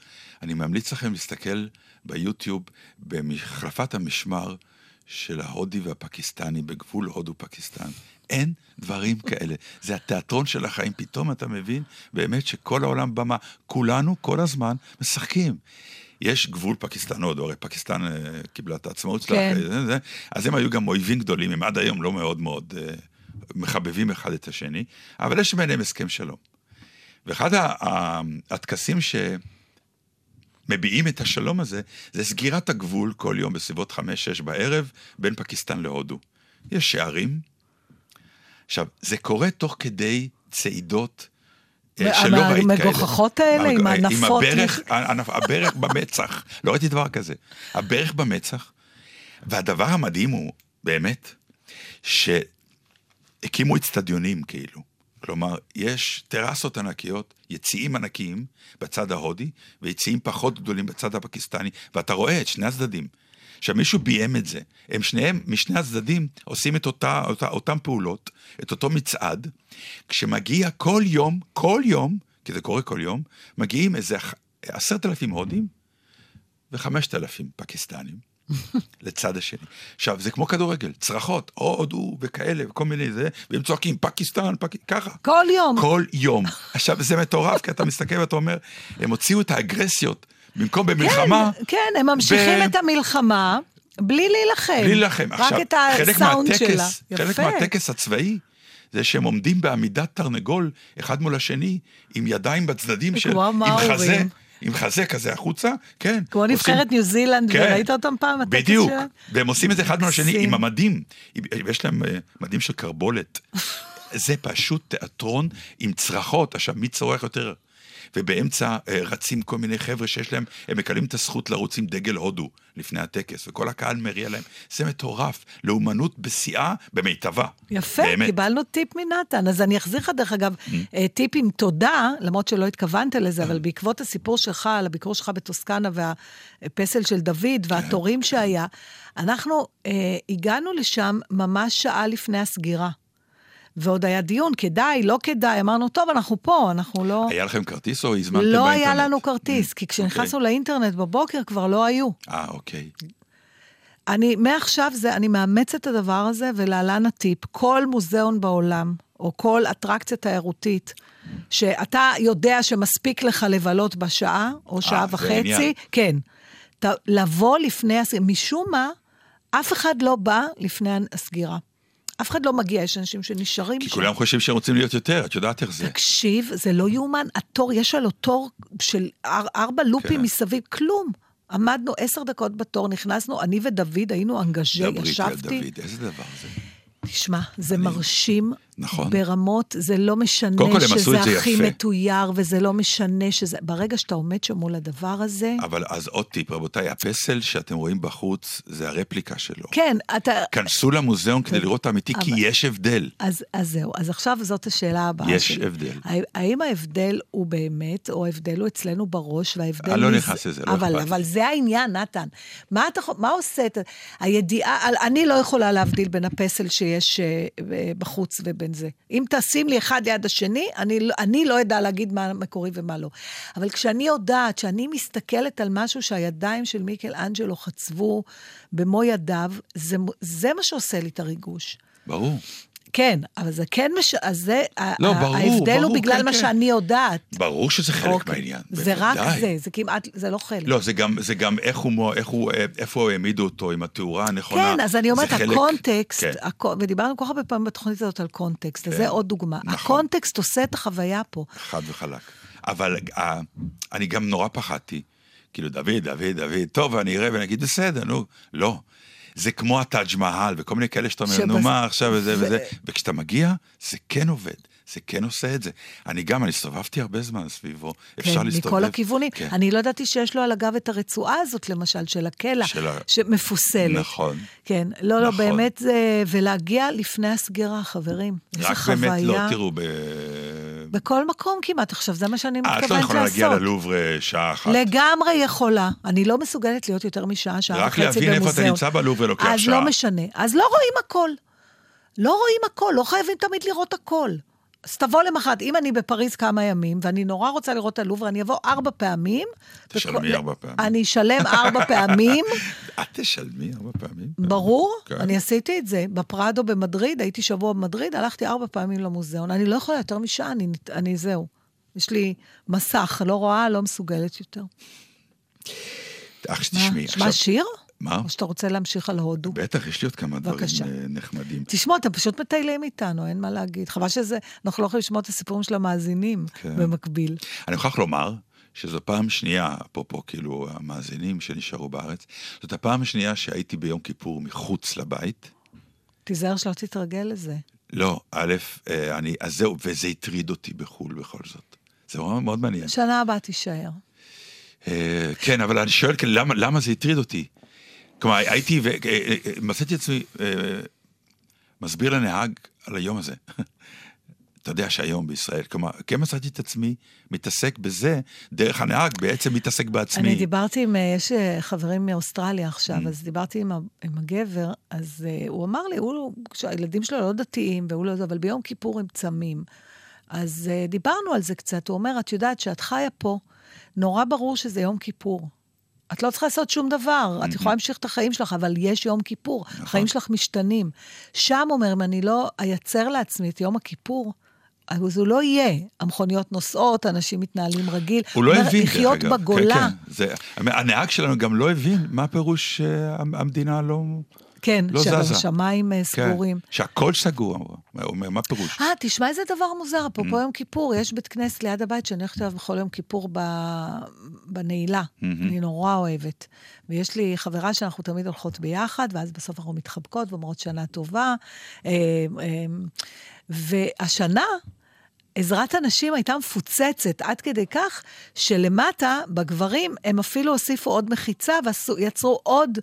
Speaker 2: אני ממליץ לכם להסתכל ביוטיוב במחלפת המשמר של ההודי והפקיסטני בגבול הודו-פקיסטן. אין דברים כאלה. זה התיאטרון של החיים. פתאום אתה מבין באמת שכל העולם במה, כולנו כל הזמן משחקים. יש גבול פקיסטן-הודו, הרי פקיסטן אה, קיבלה את העצמאות שלה,
Speaker 1: כן.
Speaker 2: זה, אז הם היו גם אויבים גדולים, הם עד היום לא מאוד מאוד אה, מחבבים אחד את השני, אבל יש ביניהם הסכם שלום. ואחד הטקסים שמביעים את השלום הזה, זה סגירת הגבול כל יום בסביבות חמש-שש בערב בין פקיסטן להודו. יש שערים. עכשיו, זה קורה תוך כדי צעידות שלא ראית כאלה.
Speaker 1: המגוחכות האלה, עם
Speaker 2: עם
Speaker 1: הנפות.
Speaker 2: הברך, הנפ- הברך במצח, לא ראיתי דבר כזה. הברך במצח, והדבר המדהים הוא, באמת, שהקימו אצטדיונים כאילו. כלומר, יש טרסות ענקיות, יציאים ענקיים בצד ההודי, ויציאים פחות גדולים בצד הפקיסטני, ואתה רואה את שני הצדדים. עכשיו, מישהו ביים את זה. הם שניהם, משני הצדדים, עושים את אותה, אותה, אותם פעולות, את אותו מצעד, כשמגיע כל יום, כל יום, כי זה קורה כל יום, מגיעים איזה עשרת אלפים הודים וחמשת אלפים פקיסטנים. לצד השני. עכשיו, זה כמו כדורגל, צרחות, הודו וכאלה, וכל מיני זה, והם צועקים, פקיסטן, פק... ככה.
Speaker 1: כל יום.
Speaker 2: כל יום. עכשיו, זה מטורף, כי אתה מסתכל ואתה אומר, הם הוציאו את האגרסיות, במקום במלחמה,
Speaker 1: כן, כן, הם ממשיכים
Speaker 2: ב-
Speaker 1: את המלחמה בלי להילחם.
Speaker 2: בלי להילחם.
Speaker 1: רק
Speaker 2: עכשיו,
Speaker 1: את
Speaker 2: חלק
Speaker 1: הסאונד
Speaker 2: מהטקס,
Speaker 1: שלה.
Speaker 2: חלק
Speaker 1: יפה.
Speaker 2: מהטקס הצבאי, זה שהם עומדים בעמידת תרנגול, אחד מול השני, עם ידיים בצדדים של...
Speaker 1: כמו
Speaker 2: עם
Speaker 1: המאורים.
Speaker 2: חזה, עם חזה כזה החוצה, כן.
Speaker 1: כמו
Speaker 2: עושים-
Speaker 1: נבחרת ניו זילנד,
Speaker 2: כן.
Speaker 1: וראית אותם פעם,
Speaker 2: בדיוק,
Speaker 1: שלהם?
Speaker 2: והם עושים את זה אחד מול השני. עם המדים, יש להם אה, מדים של קרבולת. זה פשוט תיאטרון עם צרחות, עכשיו מי צורח יותר? ובאמצע אה, רצים כל מיני חבר'ה שיש להם, הם מקבלים את הזכות לרוץ עם דגל הודו לפני הטקס, וכל הקהל מריע להם. זה מטורף, לאומנות בשיאה, במיטבה.
Speaker 1: יפה,
Speaker 2: באמת.
Speaker 1: קיבלנו טיפ מנתן. אז אני אחזיר לך, דרך אגב, אה, טיפ עם תודה, למרות שלא התכוונת לזה, אבל בעקבות הסיפור שלך, על הביקור שלך בטוסקנה והפסל של דוד והתורים שהיה, אנחנו אה, הגענו לשם ממש שעה לפני הסגירה. ועוד היה דיון, כדאי, לא כדאי, אמרנו, טוב, אנחנו פה, אנחנו לא...
Speaker 2: היה לכם כרטיס או הזמנתם
Speaker 1: לא
Speaker 2: באינטרנט?
Speaker 1: היה לנו כרטיס, כי כשנכנסנו לאינטרנט בבוקר כבר לא היו.
Speaker 2: אה, אוקיי.
Speaker 1: אני, מעכשיו זה, אני מאמצת את הדבר הזה, ולהלן הטיפ, כל מוזיאון בעולם, או כל אטרקציה תיירותית, שאתה יודע שמספיק לך לבלות בשעה, או שעה
Speaker 2: זה
Speaker 1: וחצי. כן. ת, לבוא לפני הסגירה, משום מה, אף אחד לא בא לפני הסגירה. אף אחד לא מגיע, יש אנשים שנשארים
Speaker 2: כי
Speaker 1: שם.
Speaker 2: כולם חושבים שהם רוצים להיות יותר, את יודעת איך זה.
Speaker 1: תקשיב, זה לא יאומן, התור, יש עלו תור של אר, ארבע לופים
Speaker 2: כן.
Speaker 1: מסביב, כלום. עמדנו עשר דקות בתור, נכנסנו, אני ודוד היינו אנגז'ה,
Speaker 2: דברי איתי על
Speaker 1: ישבתי.
Speaker 2: דוד, איזה דבר זה?
Speaker 1: תשמע, זה מרשים
Speaker 2: נכון.
Speaker 1: ברמות, זה לא משנה
Speaker 2: קודם כל, את
Speaker 1: שזה
Speaker 2: זה
Speaker 1: הכי
Speaker 2: יפה.
Speaker 1: מתויר, וזה לא משנה שזה... ברגע שאתה עומד שם מול הדבר הזה...
Speaker 2: אבל אז עוד טיפ, רבותיי, הפסל שאתם רואים בחוץ, זה הרפליקה שלו.
Speaker 1: כן, אתה...
Speaker 2: כנסו למוזיאון כדי לראות את האמיתי, כי
Speaker 1: אבל-
Speaker 2: יש הבדל.
Speaker 1: אז, אז זהו, אז עכשיו זאת השאלה הבאה
Speaker 2: יש
Speaker 1: שלי.
Speaker 2: הבדל.
Speaker 1: הא- האם ההבדל הוא באמת, או ההבדל הוא אצלנו בראש, וההבדל...
Speaker 2: אני לא
Speaker 1: מזה-
Speaker 2: נכנס לזה, לא אכפת.
Speaker 1: אבל זה העניין, נתן. מה, אתה, מה עושה את... הידיעה, אני לא יכולה להבדיל בין הפסל שיש אה, אה, ובין זה. אם תשים לי אחד ליד השני, אני, לא- אני לא אדע להגיד מה מקורי ומה לא. אבל כשאני יודעת שאני מסתכלת על משהו שהידיים של מיקל אנג'לו חצבו במו ידיו, זה, זה מה שעושה לי את הריגוש.
Speaker 2: ברור.
Speaker 1: כן, אבל זה כן מש... אז זה...
Speaker 2: לא,
Speaker 1: ה-
Speaker 2: ברור,
Speaker 1: ההבדל
Speaker 2: ברור,
Speaker 1: הוא בגלל
Speaker 2: כן,
Speaker 1: מה
Speaker 2: כן.
Speaker 1: שאני יודעת.
Speaker 2: ברור שזה חלק
Speaker 1: אוקיי.
Speaker 2: מהעניין.
Speaker 1: זה רק
Speaker 2: בוודאי.
Speaker 1: זה, זה כמעט, זה לא חלק.
Speaker 2: לא, זה גם, זה גם איך הוא, איך הוא, איפה העמידו אותו עם התאורה הנכונה.
Speaker 1: כן, אז אני אומרת,
Speaker 2: חלק-
Speaker 1: הקונטקסט,
Speaker 2: כן.
Speaker 1: הקו- ודיברנו כל כך הרבה פעמים בתוכנית הזאת על קונטקסט, אז
Speaker 2: כן,
Speaker 1: זה עוד דוגמה.
Speaker 2: נכון.
Speaker 1: הקונטקסט עושה את החוויה פה.
Speaker 2: חד וחלק. אבל אה, אני גם נורא פחדתי. כאילו, דוד, דוד, דוד, טוב, אני אראה ואני אגיד, בסדר, נו. לא. זה כמו הטאג' מהל וכל מיני כאלה שאתה אומר,
Speaker 1: שבס-
Speaker 2: נו מה עכשיו וזה
Speaker 1: ו-
Speaker 2: וזה, וכשאתה מגיע, זה כן עובד. זה כן עושה את זה. אני גם, אני הסתובבתי הרבה זמן סביבו, אפשר
Speaker 1: כן,
Speaker 2: להסתובב.
Speaker 1: מכל הכיוונים.
Speaker 2: כן.
Speaker 1: אני לא ידעתי שיש לו על הגב את הרצועה הזאת, למשל, של הקלע,
Speaker 2: של ה-
Speaker 1: שמפוסלת.
Speaker 2: נכון.
Speaker 1: כן, לא, לא,
Speaker 2: נכון.
Speaker 1: באמת זה... ולהגיע לפני הסגירה, חברים. איזה
Speaker 2: רק
Speaker 1: חוויה.
Speaker 2: באמת לא, תראו, ב...
Speaker 1: בכל מקום כמעט עכשיו, זה מה שאני
Speaker 2: אה,
Speaker 1: מתכוונת
Speaker 2: את
Speaker 1: לעשות.
Speaker 2: לא יכולה להגיע ללובר שעה אחת.
Speaker 1: לגמרי יכולה. אני לא מסוגלת להיות יותר משעה, שעה
Speaker 2: רק
Speaker 1: וחצי במוזיאון.
Speaker 2: להבין איפה אתה נמצא בלובר לוקח
Speaker 1: אז
Speaker 2: שעה.
Speaker 1: לא משנה. אז לא רואים הכל. לא רואים הכל, לא חייבים תמיד לראות הכל. אז תבוא למחרת, אם אני בפריז כמה ימים, ואני נורא רוצה לראות את הלובר, אני אבוא ארבע פעמים.
Speaker 2: תשלמי ארבע פעמים.
Speaker 1: אני אשלם ארבע פעמים,
Speaker 2: את תשלמי ארבע פעמים?
Speaker 1: ברור,
Speaker 2: כן.
Speaker 1: אני עשיתי את זה. בפרדו במדריד, הייתי שבוע במדריד, הלכתי ארבע פעמים למוזיאון. אני לא יכולה יותר משעה, אני, אני זהו. יש לי מסך, לא רואה, לא מסוגלת יותר.
Speaker 2: אך
Speaker 1: מה,
Speaker 2: שתשמעי,
Speaker 1: שמע שיר?
Speaker 2: מה?
Speaker 1: או שאתה רוצה להמשיך על הודו?
Speaker 2: בטח, יש לי עוד כמה דברים
Speaker 1: בבקשה.
Speaker 2: אה, נחמדים.
Speaker 1: תשמעו, אתם פשוט מטיילים איתנו, אין מה להגיד. חבל שזה, אנחנו לא יכולים לשמוע את הסיפורים של המאזינים
Speaker 2: כן.
Speaker 1: במקביל.
Speaker 2: אני מוכרח לומר שזו פעם שנייה, אפרופו כאילו המאזינים שנשארו בארץ, זאת הפעם השנייה שהייתי ביום כיפור מחוץ לבית.
Speaker 1: תיזהר שלא תתרגל לזה.
Speaker 2: לא, א', אה, אני, אז זהו, וזה הטריד אותי בחו"ל בכל זאת. זה מאוד, מעניין.
Speaker 1: שנה הבאה תישאר.
Speaker 2: אה, כן, אבל אני שואל, למה, למה זה הטריד אותי? כלומר, הייתי, ומצאתי עצמי אה, מסביר לנהג על היום הזה. אתה יודע שהיום בישראל, כלומר, כן מצאתי את עצמי מתעסק בזה, דרך הנהג בעצם מתעסק בעצמי.
Speaker 1: אני דיברתי עם, אה, יש אה, חברים מאוסטרליה עכשיו,
Speaker 2: Mm.
Speaker 1: אז דיברתי עם, עם הגבר, אז uh, הוא אמר לי, הוא, שהילדים שלו לא דתיים, והוא לא זה, אבל ביום כיפור הם צמים. אז uh, דיברנו על זה קצת, הוא אומר, את יודעת שאת חיה פה, נורא ברור שזה יום כיפור. את לא צריכה לעשות שום דבר, את יכולה להמשיך את החיים שלך, אבל יש יום כיפור, החיים שלך משתנים. שם, אומר, אם אני לא אייצר לעצמי את יום הכיפור, אז הוא לא יהיה. המכוניות נוסעות, אנשים מתנהלים רגיל.
Speaker 2: הוא לא
Speaker 1: אומר,
Speaker 2: הבין, דרך
Speaker 1: לחיות
Speaker 2: אגב.
Speaker 1: בגולה.
Speaker 2: כן, כן. זה, הנהג שלנו גם לא הבין מה פירוש אה, המדינה לא...
Speaker 1: כן,
Speaker 2: לא.
Speaker 1: שהשמיים אה,
Speaker 2: כן,
Speaker 1: סגורים.
Speaker 2: שהכל סגור, הוא אומר, מה פירוש?
Speaker 1: אה, תשמע איזה דבר מוזר,
Speaker 2: Mm.
Speaker 1: אפרופו יום כיפור, יש בית כנסת ליד הבית שאני הולכת אליו בכל יום כיפור ב- בנעילה. אני נורא אוהבת. ויש לי חברה שאנחנו תמיד הולכות ביחד, ואז בסוף אנחנו מתחבקות ואומרות שנה טובה. אה, אה, והשנה, עזרת הנשים הייתה מפוצצת עד כדי כך שלמטה, בגברים, הם אפילו הוסיפו עוד מחיצה ויצרו עוד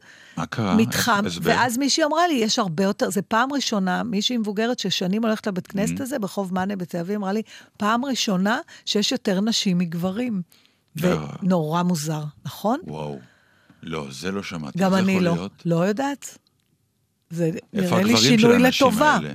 Speaker 2: קרה?
Speaker 1: מתחם.
Speaker 2: הסבר.
Speaker 1: ואז מישהי אמרה לי, יש הרבה יותר, זו פעם ראשונה, מישהי מבוגרת ששנים הולכת לבית
Speaker 2: Mm-hmm.
Speaker 1: כנסת הזה, ברחוב מאנה בתל אביב, אמרה לי, פעם ראשונה שיש יותר נשים מגברים.
Speaker 2: לא.
Speaker 1: ונורא מוזר, נכון?
Speaker 2: וואו. לא, זה לא שמעתי.
Speaker 1: גם
Speaker 2: זה
Speaker 1: אני לא.
Speaker 2: להיות?
Speaker 1: לא יודעת. זה נראה לי שינוי לטובה.
Speaker 2: האלה?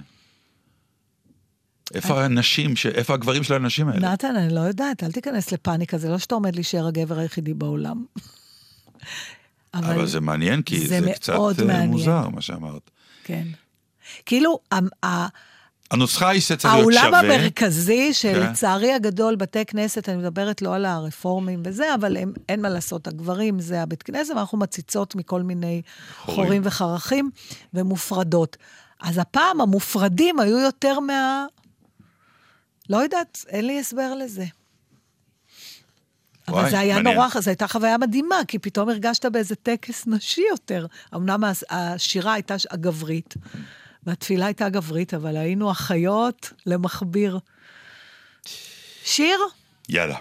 Speaker 2: איפה הנשים, ש- איפה הגברים של האנשים האלה?
Speaker 1: נתן, אני לא יודעת, אל תיכנס לפאניקה, זה לא שאתה עומד להישאר הגבר היחידי בעולם.
Speaker 2: אבל זה מעניין, כי
Speaker 1: זה
Speaker 2: זה קצת אה,
Speaker 1: מעניין.
Speaker 2: מוזר, מה שאמרת.
Speaker 1: כן. כאילו,
Speaker 2: הנוסחה היא שצריך להיות שווה.
Speaker 1: המרכזי,
Speaker 2: כן.
Speaker 1: שלצערי הגדול, בתי כנסת, אני מדברת לא על הרפורמים וזה, אבל הם, אין מה לעשות, הגברים זה הבית כנסת, ואנחנו מציצות מכל מיני
Speaker 2: חורים.
Speaker 1: חורים וחרכים ומופרדות. אז הפעם המופרדים היו יותר מה... לא יודעת, אין לי הסבר לזה. אבל
Speaker 2: וואי,
Speaker 1: זה היה
Speaker 2: מעניין.
Speaker 1: נורא, זו הייתה חוויה מדהימה, כי פתאום הרגשת באיזה טקס נשי יותר. אמנם השירה הייתה הגברית, והתפילה הייתה גברית, אבל היינו אחיות למכביר. שיר?
Speaker 2: יאללה.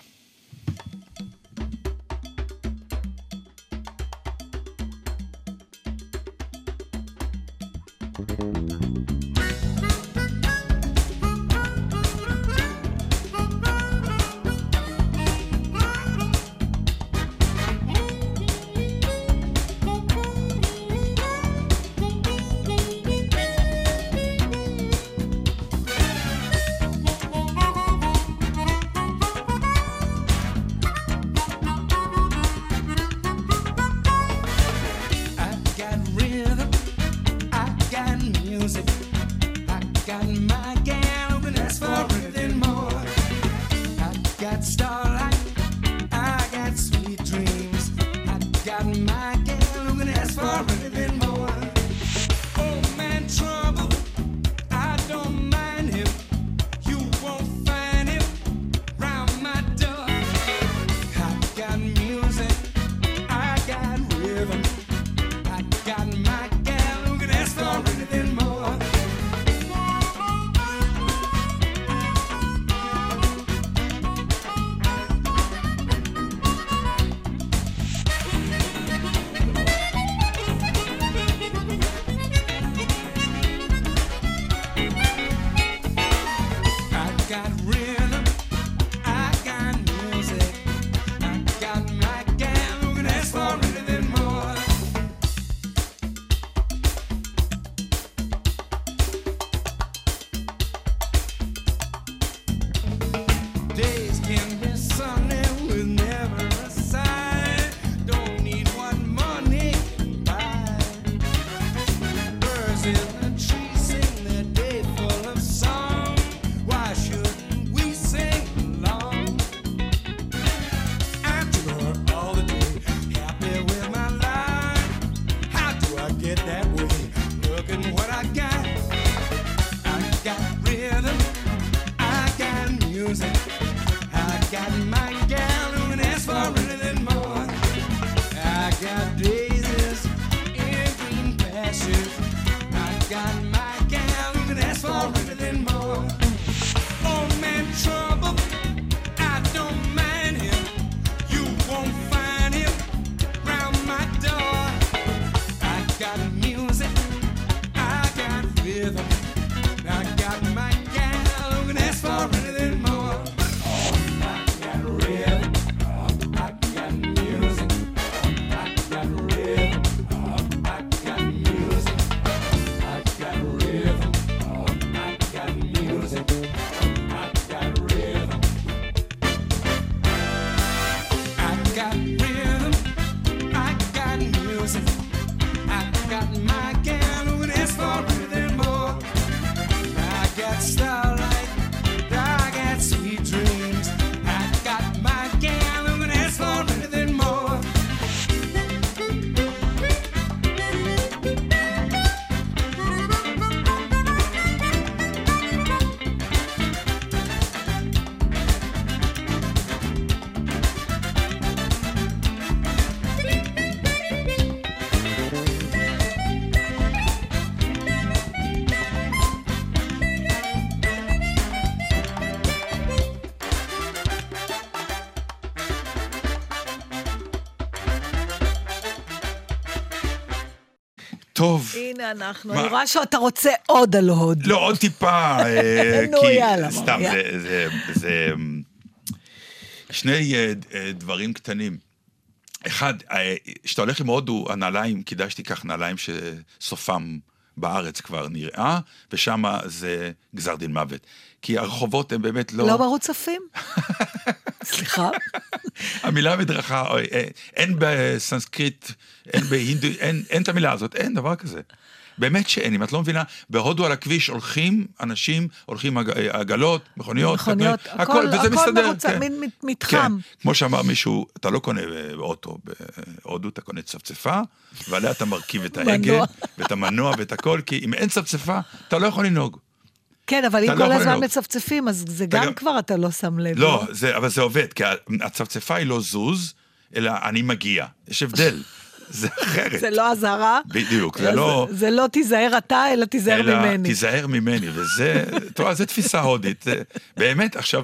Speaker 1: הנה אנחנו? אני רואה שאתה רוצה עוד על הוד.
Speaker 2: לא, עוד טיפה, אה,
Speaker 1: נו, יאללה,
Speaker 2: סתם. זה- אמ, שני אה, אה, דברים קטנים. אחד, אה, כשאתה הולך עם הודו, הנעליים, כדאי שתיקח נעליים שסופם בארץ כבר נראה, ושם זה גזר דין מוות. כי הרחובות הם באמת לא...
Speaker 1: לא מרוצפים? סליחה?
Speaker 2: המילה מדרכה, אה, אין בסנסקריט, אין בהינדו, אין, אין את המילה הזאת, אין דבר כזה. באמת שאין, אם את לא מבינה, בהודו על הכביש הולכים אנשים, הולכים אה, עגלות, מכוניות,
Speaker 1: מכוניות,
Speaker 2: קטנועים,
Speaker 1: הכל-
Speaker 2: וזה
Speaker 1: הכל
Speaker 2: מסתדר.
Speaker 1: מרוצף,
Speaker 2: כן.
Speaker 1: מין
Speaker 2: כן,
Speaker 1: מתחם.
Speaker 2: כמו שאמר מישהו, אתה לא קונה אה, אוטו בהודו, אתה קונה צפצפה, ועליה אתה מרכיב את ההגה. ואת המנוע ואת הכל, כי אם אין צפצפה, אתה לא יכול לנהוג.
Speaker 1: כן, אבל אם
Speaker 2: לא
Speaker 1: כל הזמן
Speaker 2: לנהוג.
Speaker 1: מצפצפים, אז זה גם
Speaker 2: גם-
Speaker 1: כבר אתה לא שם לב.
Speaker 2: לא, זה, אבל זה עובד, כי הצפצפה היא לא זוז, אלא אני מגיע. יש הבדל, זה אחרת.
Speaker 1: זה לא אזהרה.
Speaker 2: בדיוק, זה לא...
Speaker 1: זה לא תיזהר אתה, אלא תיזהר
Speaker 2: אלא
Speaker 1: ממני.
Speaker 2: תיזהר ממני, וזה, אתה יודע, זו תפיסה הודית. באמת, עכשיו,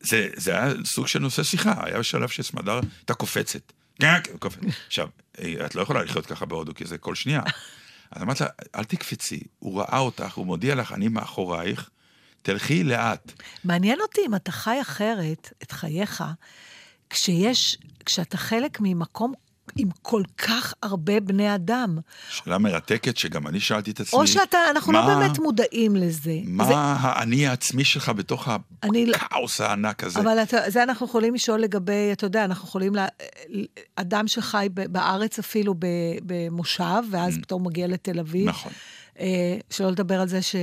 Speaker 2: זה, זה היה סוג של נושא שיחה, היה שלב שסמדר הייתה קופצת. קופצת. עכשיו, את לא יכולה לחיות ככה בהודו, כי זה כל שנייה. אז אמרת לה, אל תקפצי, הוא ראה אותך, הוא מודיע לך, אני מאחורייך, תלכי לאט.
Speaker 1: מעניין אותי אם אתה חי אחרת את חייך, כשיש, כשאתה חלק ממקום עם כל כך הרבה בני אדם.
Speaker 2: שאלה מרתקת שגם אני שאלתי את עצמי.
Speaker 1: או שאתה, אנחנו לא
Speaker 2: מה-
Speaker 1: באמת מודעים לזה.
Speaker 2: מה
Speaker 1: זה,
Speaker 2: האני העצמי שלך בתוך
Speaker 1: לא-
Speaker 2: הכאוס הענק הזה?
Speaker 1: אבל אתה, זה אנחנו יכולים לשאול לגבי, אתה יודע, אנחנו יכולים, לה, אדם שחי בארץ אפילו במושב, ואז פתאום מגיע לתל אביב.
Speaker 2: Mm. נכון.
Speaker 1: אה, שלא לדבר על זה ש...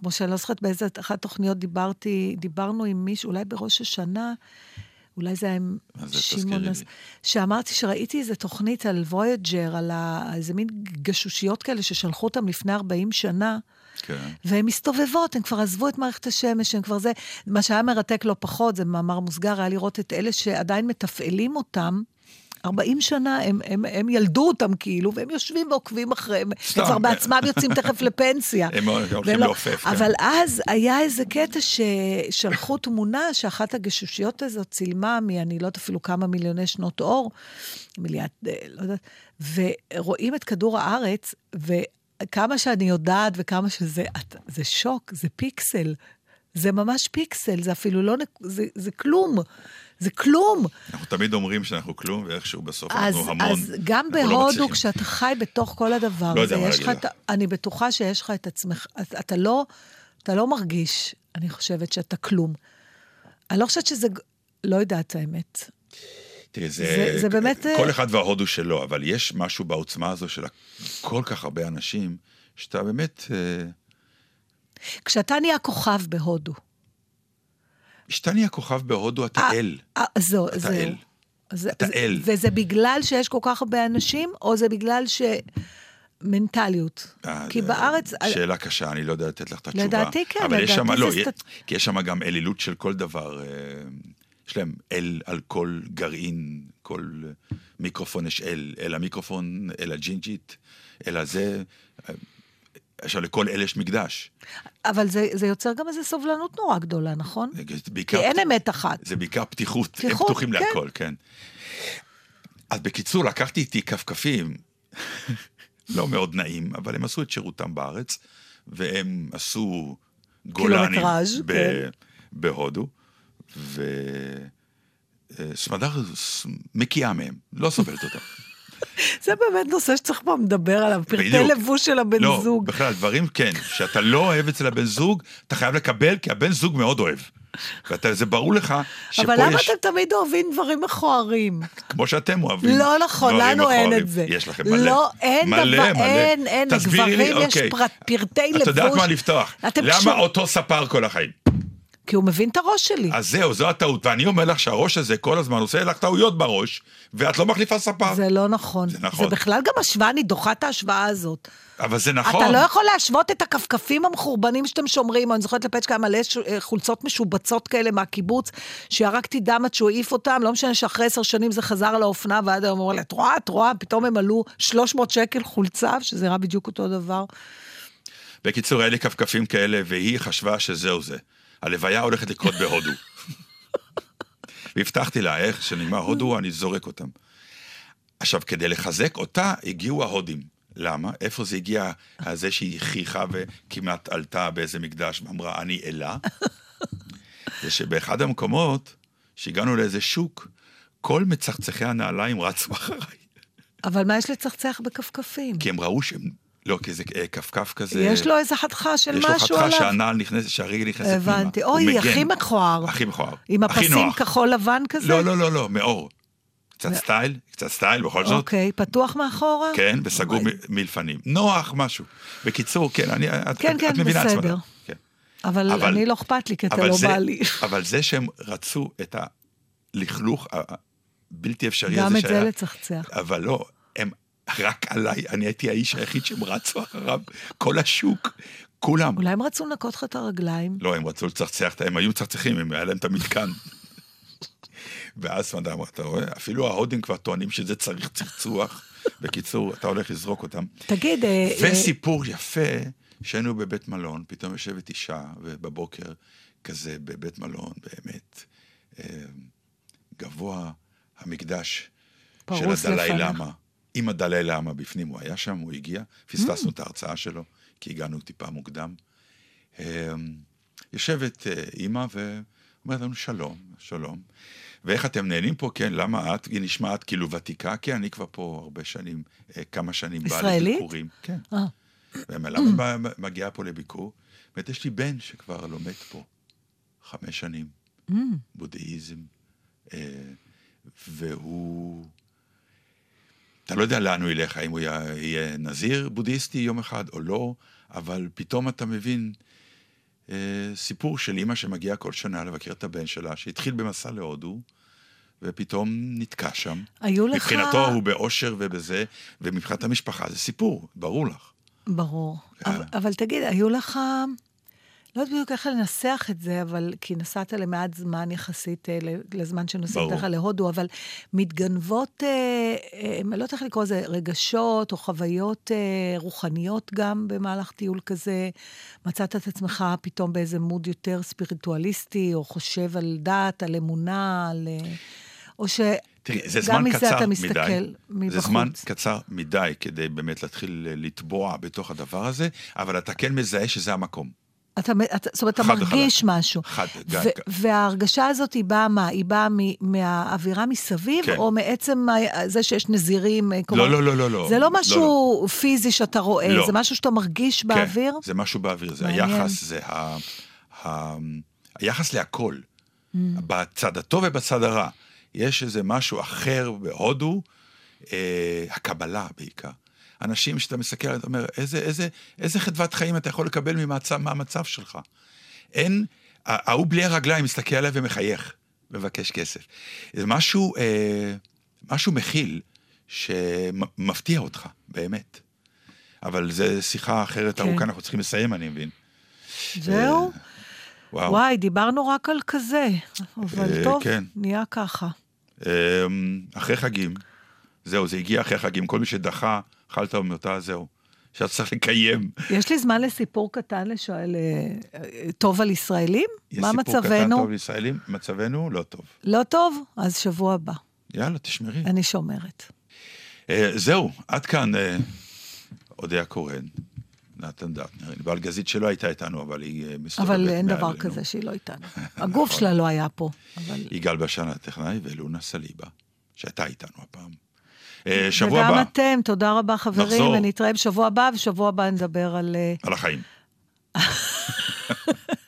Speaker 1: כמו שאני לא זוכרת באיזה אחת התוכניות דיברתי, דיברנו עם מישהו, אולי בראש השנה, אולי זה היה עם שמעון, אז-. שאמרתי שראיתי איזה תוכנית על וויג'ר, על ה- איזה מין גשושיות כאלה ששלחו אותם לפני 40 שנה.
Speaker 2: כן.
Speaker 1: והן מסתובבות, הן כבר עזבו את מערכת השמש, הן כבר זה. מה שהיה מרתק לא פחות, זה מאמר מוסגר, היה לראות את אלה שעדיין מתפעלים אותם. 40 שנה, הם, הם, הם ילדו אותם כאילו, והם יושבים ועוקבים אחריהם. הם כבר בעצמם יוצאים תכף לפנסיה.
Speaker 2: הם הולכים
Speaker 1: לא-
Speaker 2: לעופף, כן.
Speaker 1: אבל אז היה איזה קטע ששלחו תמונה שאחת הגשושיות הזאת צילמה מ... אני לא יודעת אפילו כמה מיליוני שנות אור, מיליארד, אה, לא יודעת, ורואים את כדור הארץ, וכמה שאני יודעת וכמה שזה, את- זה שוק, זה פיקסל. זה ממש פיקסל, זה אפילו לא... זה, זה כלום. זה כלום.
Speaker 2: אנחנו תמיד אומרים שאנחנו כלום, ואיכשהו בסוף
Speaker 1: אז,
Speaker 2: אנחנו המון.
Speaker 1: אז גם
Speaker 2: לא
Speaker 1: בהודו,
Speaker 2: מצליחים.
Speaker 1: כשאתה חי בתוך כל הדבר
Speaker 2: לא
Speaker 1: הזה, יש לך את... אני בטוחה שיש לך את עצמך, אתה- אתה לא, אתה לא מרגיש, אני חושבת, שאתה כלום. אני לא חושבת שזה... לא יודעת האמת.
Speaker 2: תראי, זה,
Speaker 1: זה- זה באמת,
Speaker 2: כל
Speaker 1: אה,
Speaker 2: אחד וההודו שלו, אבל יש משהו בעוצמה הזו של כל כך הרבה אנשים, שאתה באמת, אה,
Speaker 1: כשאתה נהיה כוכב בהודו,
Speaker 2: כשאתה נהיה כוכב בהודו, אתה
Speaker 1: אה,
Speaker 2: אל.
Speaker 1: אה, זהו,
Speaker 2: אתה
Speaker 1: זהו.
Speaker 2: אל.
Speaker 1: זה,
Speaker 2: אתה
Speaker 1: זה,
Speaker 2: אל.
Speaker 1: וזה בגלל שיש כל כך הרבה אנשים, או זה בגלל ש... מנטליות.
Speaker 2: אה,
Speaker 1: כי בארץ...
Speaker 2: שאלה קשה, אני לא יודע לתת לך את התשובה.
Speaker 1: לדעתי כן,
Speaker 2: אבל יש
Speaker 1: לדעתי
Speaker 2: שם,
Speaker 1: זה
Speaker 2: לא,
Speaker 1: סטט-
Speaker 2: יש- כי יש שם גם אלילות של כל דבר. יש להם אל על כל גרעין, כל מיקרופון יש אל, אל המיקרופון, אל הג'ינג'ית, אל הזה. אה, עכשיו, לכל אל יש מקדש.
Speaker 1: אבל זה, זה יוצר גם איזו סובלנות נורא גדולה, נכון?
Speaker 2: זה
Speaker 1: כי
Speaker 2: בעיקר,
Speaker 1: אין אמת אחת.
Speaker 2: זה בעיקר פתיחות, הם
Speaker 1: פתיחות,
Speaker 2: פתוחים
Speaker 1: כן.
Speaker 2: להכל, כן. אז בקיצור, לקחתי איתי כפכפים, לא מאוד נעים, אבל הם עשו את שירותם בארץ, והם עשו גולנים ב-
Speaker 1: כן.
Speaker 2: בהודו, וסמדר מקיאה מהם, לא סובלת אותם.
Speaker 1: זה באמת נושא שצריך פעם לדבר עליו, פרטי
Speaker 2: בדיוק.
Speaker 1: לבוש של הבן
Speaker 2: לא,
Speaker 1: זוג.
Speaker 2: בכלל, דברים, כן, שאתה לא אוהב אצל הבן זוג, אתה חייב לקבל, כי הבן זוג מאוד אוהב. וזה ברור לך שפה
Speaker 1: אבל למה
Speaker 2: יש,
Speaker 1: אתם תמיד אוהבים דברים מכוערים?
Speaker 2: כמו שאתם אוהבים.
Speaker 1: לא נכון, לנו אין. את זה.
Speaker 2: יש לכם מלא.
Speaker 1: לא, אין
Speaker 2: מלא,
Speaker 1: דבר,
Speaker 2: מלא.
Speaker 1: אין, אין,
Speaker 2: תסבירי לי,
Speaker 1: לגברים יש
Speaker 2: אוקיי.
Speaker 1: פרט- פרטי לבוש.
Speaker 2: את יודעת מה לפתוח. למה
Speaker 1: קשור-
Speaker 2: אותו ספר כל החיים?
Speaker 1: כי הוא מבין את הראש שלי.
Speaker 2: אז זהו, זו הטעות. ואני אומר לך שהראש הזה כל הזמן עושה לך טעויות בראש, ואת לא מחליפה ספר.
Speaker 1: זה לא נכון.
Speaker 2: זה נכון.
Speaker 1: זה בכלל גם השוואה, אני דוחה את ההשוואה הזאת.
Speaker 2: אבל זה נכון.
Speaker 1: אתה לא יכול להשוות את הכפכפים המחורבנים שאתם שומרים, אני זוכרת לפצ'קה מלא אה, חולצות משובצות כאלה מהקיבוץ, שירקתי דם עד שהוא העיף אותם, לא משנה שאחרי עשר שנים זה חזר לאופנה, ועד היום אומר לה, את רואה, את רואה, פתאום הם עלו 300 שקל חולצה, שזה נראה בדיוק אותו דבר.
Speaker 2: בקיצור, היה לי כפכפים כאלה, והיא חשבה שזהו זה. הלוויה הולכת לקרות בהודו. והבטחתי לה, איך שנגמר הודו, אני זורק אותם. עכשיו, כדי לחזק אותה, הגיעו ההודים. למה? איפה זה הגיע, זה שהיא חייכה וכמעט עלתה באיזה מקדש ואמרה, אני אלה? זה שבאחד המקומות, שהגענו לאיזה שוק, כל מצחצחי הנעליים רצו אחריי.
Speaker 1: אבל מה יש לצחצח בכפכפים?
Speaker 2: כי הם ראו שהם... לא, כי זה אה, כפכף כזה...
Speaker 1: יש לו איזה חתיכה של
Speaker 2: יש לו
Speaker 1: משהו
Speaker 2: חתיכה
Speaker 1: עליו.
Speaker 2: שהנעל נכנסת, שהרגל נכנסת פנימה.
Speaker 1: הבנתי. אוי. הכי מכוער.
Speaker 2: הכי מכוער.
Speaker 1: עם הפסים. כחול לבן כזה?
Speaker 2: לא, לא, לא, לא, מאור. קצת סטייל, קצת סטייל בכל זאת.
Speaker 1: אוקיי, פתוח מאחורה?
Speaker 2: כן, וסגור מלפנים. נוח, משהו. בקיצור, כן, אני... את-
Speaker 1: כן,
Speaker 2: את-
Speaker 1: כן,
Speaker 2: את מבינה
Speaker 1: בסדר.
Speaker 2: כן.
Speaker 1: אבל
Speaker 2: אבל-
Speaker 1: אני לא אכפת לי, כי אתה לא
Speaker 2: זה-
Speaker 1: בא לי.
Speaker 2: אבל זה שהם רצו את הלכלוך הבלתי אפשרי הזה
Speaker 1: גם את
Speaker 2: שהיה...
Speaker 1: זה לצחצח.
Speaker 2: אבל לא, הם רק עליי, אני הייתי האיש היחיד שהם רצו אחריו, כל השוק, כולם.
Speaker 1: אולי הם רצו לנקות לך את הרגליים?
Speaker 2: לא, הם רצו לצחצח, הם היו מצחצחים, הם היה להם את המתקן. ואז סמדה אמרה, אתה רואה, אפילו ההודים כבר טוענים שזה צריך צחצוח. בקיצור, אתה הולך לזרוק אותם.
Speaker 1: תגיד, אה, אה,
Speaker 2: וסיפור יפה, שהיינו בבית מלון, פתאום יושבת אישה, ובבוקר כזה בבית מלון, באמת, אה, גבוה המקדש של הדלאי. למה. עם הדלאי למה בפנים, הוא היה שם, הוא הגיע, פספסנו
Speaker 1: Mm.
Speaker 2: את ההרצאה שלו, כי הגענו טיפה מוקדם. אה, יושבת אה, אימא ואומרת לנו שלום, שלום. ואיך אתם נהנים פה? כן, למה את? היא נשמעת כאילו ותיקה, כי אני כבר פה הרבה שנים, אה, כמה שנים בא
Speaker 1: ישראלית?
Speaker 2: לביקורים. כן.
Speaker 1: אה,
Speaker 2: ולמה מגיעה פה לביקור? באמת, יש לי בן שכבר לומד פה חמש שנים, בודהיזם, והוא... אתה לא יודע לאן הוא ילך, האם הוא יהיה, נזיר בודהיסטי יום אחד או לא, אבל פתאום אתה מבין אה, סיפור של אימא שמגיעה כל שנה לבקר את הבן שלה, שהתחיל במסע להודו, ופתאום נתקע שם.
Speaker 1: היו לך...
Speaker 2: מבחינתו הוא באושר ובזה, ומבחינת המשפחה זה סיפור, ברור לך.
Speaker 1: ברור.
Speaker 2: אה.
Speaker 1: אבל, אבל תגיד, היו לך... לא יודעת בדיוק איך לנסח את זה, אבל כי נסעת למעט זמן יחסית אה, לזמן שנוסעים כלל להודו, אבל מתגנבות, אה, אה, אני לא יודעת איך לקרוא לזה, רגשות או חוויות רוחניות גם במהלך טיול כזה. מצאת את עצמך פתאום באיזה מוד יותר ספיריטואליסטי, או חושב על דת, על אמונה, על... או ש...
Speaker 2: תראי, זה זמן קצר מדי.
Speaker 1: מבחוץ.
Speaker 2: זה זמן קצר מדי כדי באמת להתחיל לטבוע בתוך הדבר הזה, אבל אתה כן מזהה שזה המקום.
Speaker 1: אתה, אתה, זאת אומרת, אתה מרגיש
Speaker 2: וחלק.
Speaker 1: משהו.
Speaker 2: חד,
Speaker 1: ו-
Speaker 2: גג.
Speaker 1: וההרגשה הזאת היא באה מה? היא באה מ- מהאווירה מסביב,
Speaker 2: כן.
Speaker 1: או מעצם זה שיש נזירים? אה, כלומר,
Speaker 2: לא, לא, לא, לא.
Speaker 1: זה לא
Speaker 2: לא,
Speaker 1: משהו פיזי שאתה רואה,
Speaker 2: לא.
Speaker 1: זה משהו שאתה מרגיש באוויר?
Speaker 2: כן, זה משהו באוויר, זה
Speaker 1: מעניין.
Speaker 2: היחס, זה ה, ה, היחס להכל,
Speaker 1: Mm.
Speaker 2: בצד הטוב ובצד הרע. יש איזה משהו אחר בהודו, אה, הקבלה בעיקר. אנשים שאתה מסתכל עליהם, אתה אומר, איזה, איזה, איזה חדוות חיים אתה יכול לקבל ממצב, מהמצב שלך? אין, ההוא בלי הרגליים מסתכל עליי ומחייך, מבקש כסף. זה משהו, אה, משהו מכיל שמפתיע אותך, באמת. אבל זו שיחה אחרת
Speaker 1: כן.
Speaker 2: ארוכה, אנחנו צריכים לסיים, אני מבין.
Speaker 1: זהו?
Speaker 2: וואו.
Speaker 1: וואי, דיברנו רק על כזה, אבל
Speaker 2: אה,
Speaker 1: טוב,
Speaker 2: כן.
Speaker 1: נהיה ככה.
Speaker 2: אמ, אחרי חגים, זהו, זה הגיע אחרי חגים, כל מי שדחה, אכלת ומותה, זהו. שאתה צריך לקיים.
Speaker 1: יש לי זמן לסיפור קטן לשואל, אה, אה, טוב על ישראלים?
Speaker 2: יש
Speaker 1: מה
Speaker 2: סיפור קטן
Speaker 1: מצבנו?
Speaker 2: טוב לישראלים, מצבנו לא טוב.
Speaker 1: לא טוב? אז שבוע הבא.
Speaker 2: יאללה, תשמרי.
Speaker 1: אני שומרת.
Speaker 2: אה, זהו, עד כאן אודיה קורן, נתן דטנר, ענבל גזית שלא הייתה איתנו, אבל היא מסתובבת
Speaker 1: אבל אין דבר
Speaker 2: מעלינו.
Speaker 1: כזה שהיא לא איתנו. הגוף שלה לא היה פה.
Speaker 2: יגאל בשן הטכנאי ולונה סליבה, שהייתה איתנו הפעם. אה, שבוע
Speaker 1: וגם
Speaker 2: הבא.
Speaker 1: וגם אתם, תודה רבה חברים,
Speaker 2: נחזור.
Speaker 1: ונתראה בשבוע הבא, ושבוע הבא נדבר על... אה,
Speaker 2: על החיים.